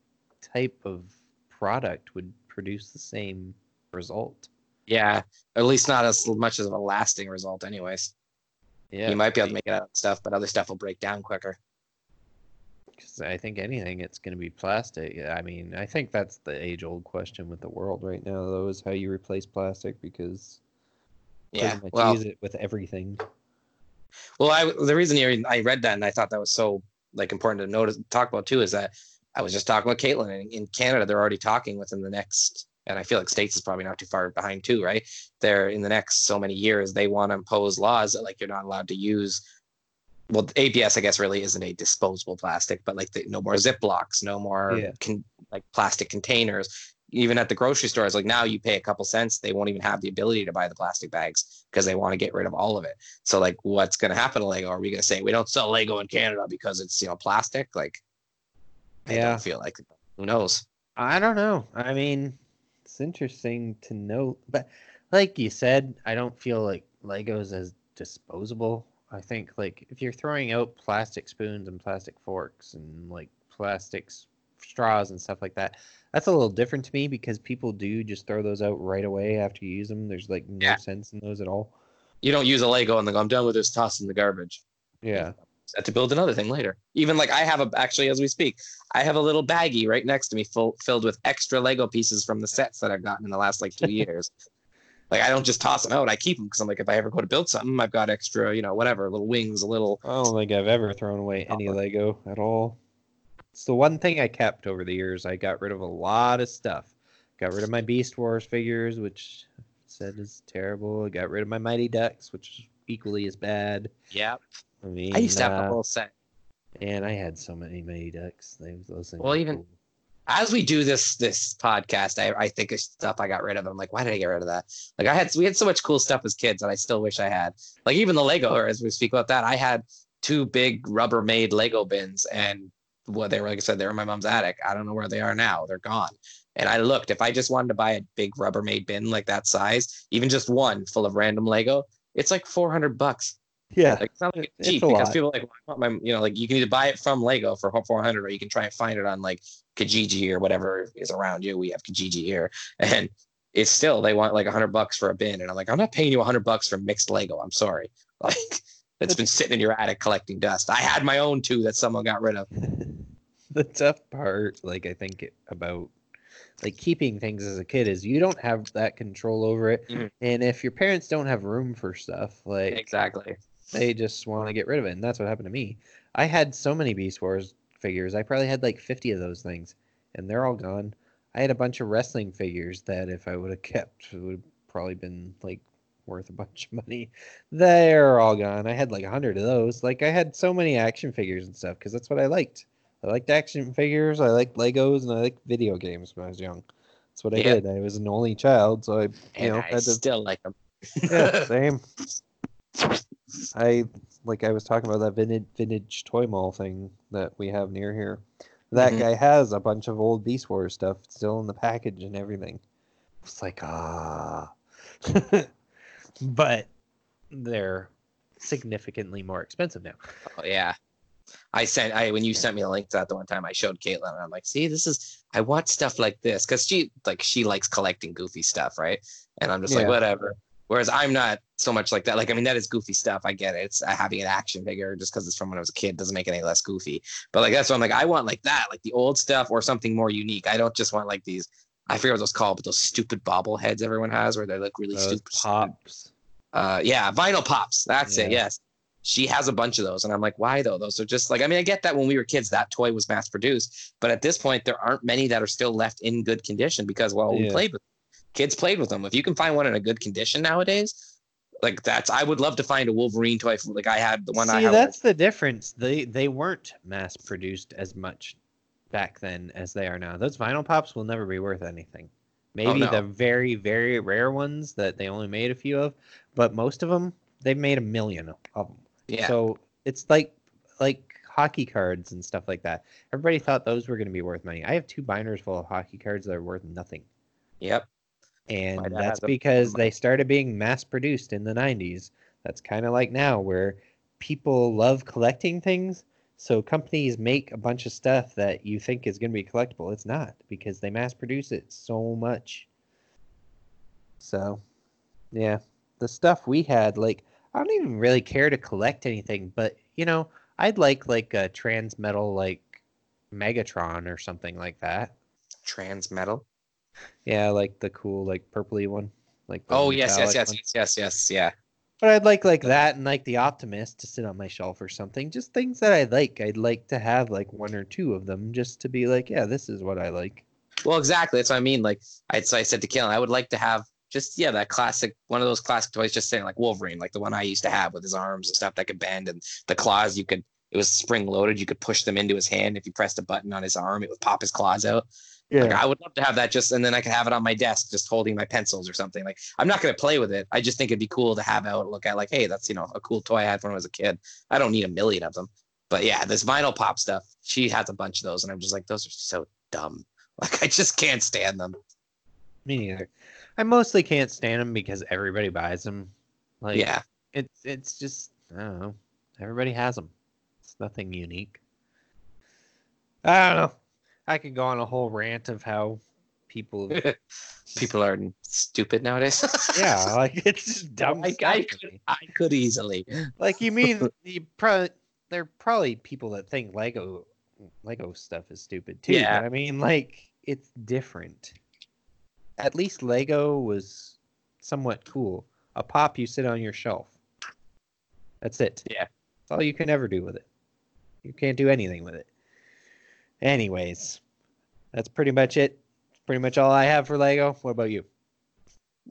type of product would produce the same result? Yeah, at least not as much as of a lasting result, anyways. Yeah, you might be able to make it out of stuff, but other stuff will break down quicker. Because I think anything, it's going to be plastic. I mean, I think that's the age-old question with the world right now, though, is how you replace plastic because Yeah, well, use it with everything. well, I the reason I read that and I thought that was so like important to notice talk about too is that I was just talking with Caitlin and in Canada they're already talking within the next and I feel like states is probably not too far behind too, right? They're in the next so many years they want to impose laws that like you're not allowed to use. Well, ABS I guess really isn't a disposable plastic, but like the, no more Ziplocs, no more Yeah. con, like plastic containers. Even at the grocery stores, like now you pay a couple cents, they won't even have the ability to buy the plastic bags because they want to get rid of all of it. So like, what's going to happen to Lego? Are we going to say we don't sell Lego in Canada because it's you know plastic? Like, I Yeah. don't feel like. Who knows? I don't know. I mean, it's interesting to note, but like you said, I don't feel like Legos as disposable. I think like if you're throwing out plastic spoons and plastic forks and like plastics straws and stuff like that, that's a little different to me because people do just throw those out right away after you use them. There's like no Yeah. sense in those at all. You don't use a Lego and then go, I'm done with this, toss in the garbage. Yeah. To build another thing later. Even like I have a actually as we speak, I have a little baggie right next to me full filled with extra Lego pieces from the sets that I've gotten in the last like two years. Like I don't just toss them out. I keep them because I'm like, if I ever go to build something, I've got extra, you know, whatever, little wings, a little. I don't think I've ever thrown away any Lego at all. It's the one thing I kept over the years. I got rid of a lot of stuff. Got rid of my Beast Wars figures, which I said is terrible. I got rid of my Mighty Ducks, which is equally as bad. Yeah. I mean, I used to have uh, a whole set. and I had so many Mighty Ducks. They, those things Well, even- cool. As we do this this podcast, I, I think of stuff I got rid of. I'm like, why did I get rid of that? Like I had we had so much cool stuff as kids that I still wish I had. Like even the Lego, or as we speak about that, I had two big Rubbermaid Lego bins, and what they were like I said, they were in my mom's attic. I don't know where they are now. They're gone. And I looked. If I just wanted to buy a big Rubbermaid bin like that size, even just one full of random Lego, it's like 400 bucks. Yeah, Like it's not like it's It's cheap a because lot. people like well, I want my you know like you can either buy it from Lego for 400 or you can try and find it on like Kijiji or whatever is around you. We have Kijiji here, and it's still they want like 100 bucks for a bin, and I'm like I'm not paying you 100 bucks for mixed Lego. I'm sorry, like that's been sitting in your attic collecting dust. I had my own too that someone got rid of. the tough part, like I think about like keeping things as a kid is you don't have that control over it, Mhm. and if your parents don't have room for stuff, like Exactly. They just want to get rid of it, and that's what happened to me. I had so many Beast Wars figures. I probably had like 50 of those things, and they're all gone. I had a bunch of wrestling figures that if I would have kept, would have probably been like worth a bunch of money. They're all gone. I had like a hundred of those. Like I had so many action figures and stuff because that's what I liked. I liked action figures. I liked Legos, and I liked video games when I was young. That's what I Yeah. did. I was an only child, so I, you And know, I had to still like them. yeah, same. I like I was talking about that vintage vintage toy mall thing that we have near here. That Mhm. guy has a bunch of old Beast Wars stuff still in the package and everything. It's like ah, but they're significantly more expensive now. Oh, yeah. I sent I when you sent me a link to that the one time I showed Caitlin and I'm like, see, this is I want stuff like this because she like she likes collecting goofy stuff, right? And I'm just like whatever. Whereas I'm not so much like that. Like I mean, that is goofy stuff. I get it. It's uh, having an action figure just because it's from when I was a kid doesn't make it any less goofy. But like that's what I'm like. I want like that, like the old stuff or something more unique. I don't just want like these. I forget what those called, but those stupid bobbleheads everyone has where they look really Those stupid. pops. Uh, yeah, vinyl pops. That's it. Yes, she has a bunch of those, and I'm like, why though? Those are just like, I mean, I get that when we were kids, that toy was mass produced, but at this point, there aren't many that are still left in good condition because well, we played with kids played with them. If you can find one in a good condition nowadays, like that's, I would love to find a Wolverine toy. Like I had the one See, I have. that's the difference. They they weren't mass produced as much back then as they are now. Those vinyl pops will never be worth anything. Oh, Maybe Oh, no. the very very rare ones that they only made a few of, but most of them they've made a million of them. yeah, So it's like like hockey cards and stuff like that. Everybody thought those were going to be worth money. I have two binders full of hockey cards that are worth nothing. yep, And that's has a- because they started being mass produced in the 90s. That's kind of like now where people love collecting things. So companies make a bunch of stuff that you think is going to be collectible. It's not because they mass produce it so much. So, yeah, the stuff we had, like, I don't even really care to collect anything, but you know, I'd like like a Transmetal like Megatron or something like that. Transmetal. Yeah, like the cool like purpley one. Like Oh yes, yes, yes, one. yes, yes, yes, yeah. But I'd like like that and like the Optimus to sit on my shelf or something. Just things that I like. I'd like to have like one or two of them just to be like, yeah, this is what I like. Well, exactly. That's what I mean. Like I, so I said to Caitlin, I would like to have just yeah that classic one of those classic toys. Just saying like Wolverine, like the one I used to have with his arms and stuff that could bend and the claws. You could it was spring loaded. You could push them into his hand. If you pressed a button on his arm, it would pop his claws out. Like I would love to have that just and then I could have it on my desk just holding my pencils or something. Like I'm not gonna play with it. I just think it'd be cool to have out look at like, hey, that's you know, a cool toy I had when I was a kid. I don't need a million of them. But yeah, this vinyl pop stuff, she has a bunch of those, and I'm just like, those are so dumb. Like I just can't stand them. Me neither. I mostly can't stand them because everybody buys them. Like yeah. it's it's just I don't know. Everybody has them. It's nothing unique. I don't know. I could go on a whole rant of how people. People are stupid nowadays. yeah, like it's just dumb. I, stuff I could. I could easily. Like you mean you probably there are probably people that think Lego Lego stuff is stupid too. Yeah. But I mean like it's different. At least Lego was somewhat cool. A pop you sit on your shelf. That's it. Yeah. That's all you can ever do with it. You can't do anything with it. Anyways, that's pretty much it. Pretty much all I have for Lego. What about you?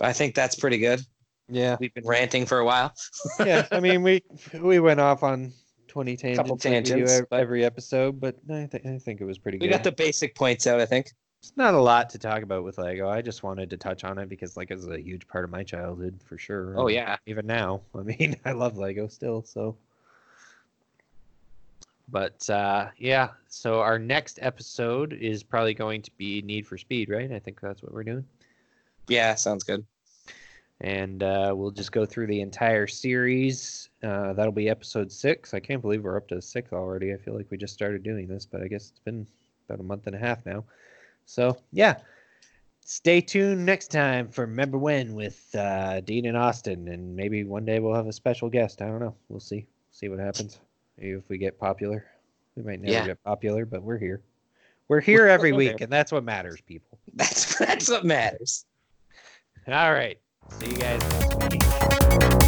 I think that's pretty good. Yeah. We've been ranting for a while. yeah, I mean we we went off on twenty tangents, Couple like tangents, ev- but- every episode, but I, th- I think it was pretty We good. We got the basic points out, I think. It's not a lot to talk about with Lego. I just wanted to touch on it because like it's a huge part of my childhood for sure. Oh yeah. even now, I mean, I love Lego still. So, but uh, yeah, so our next episode is probably going to be Need for Speed, right? I think that's what we're doing. Yeah, sounds good. and uh, we'll just go through the entire series. Uh, that'll be episode six. I can't believe we're up to six already. I feel like we just started doing this, but I guess it's been about a month and a half now. So yeah, stay tuned next time for Remember When with uh, Dean and Austin, and maybe one day we'll have a special guest. I don't know. We'll see. See what happens. Maybe if we get popular, we might never Yeah. get popular, but we're here. We're here every week, there. and that's what matters, people. That's that's what matters. All right. See you guys next week.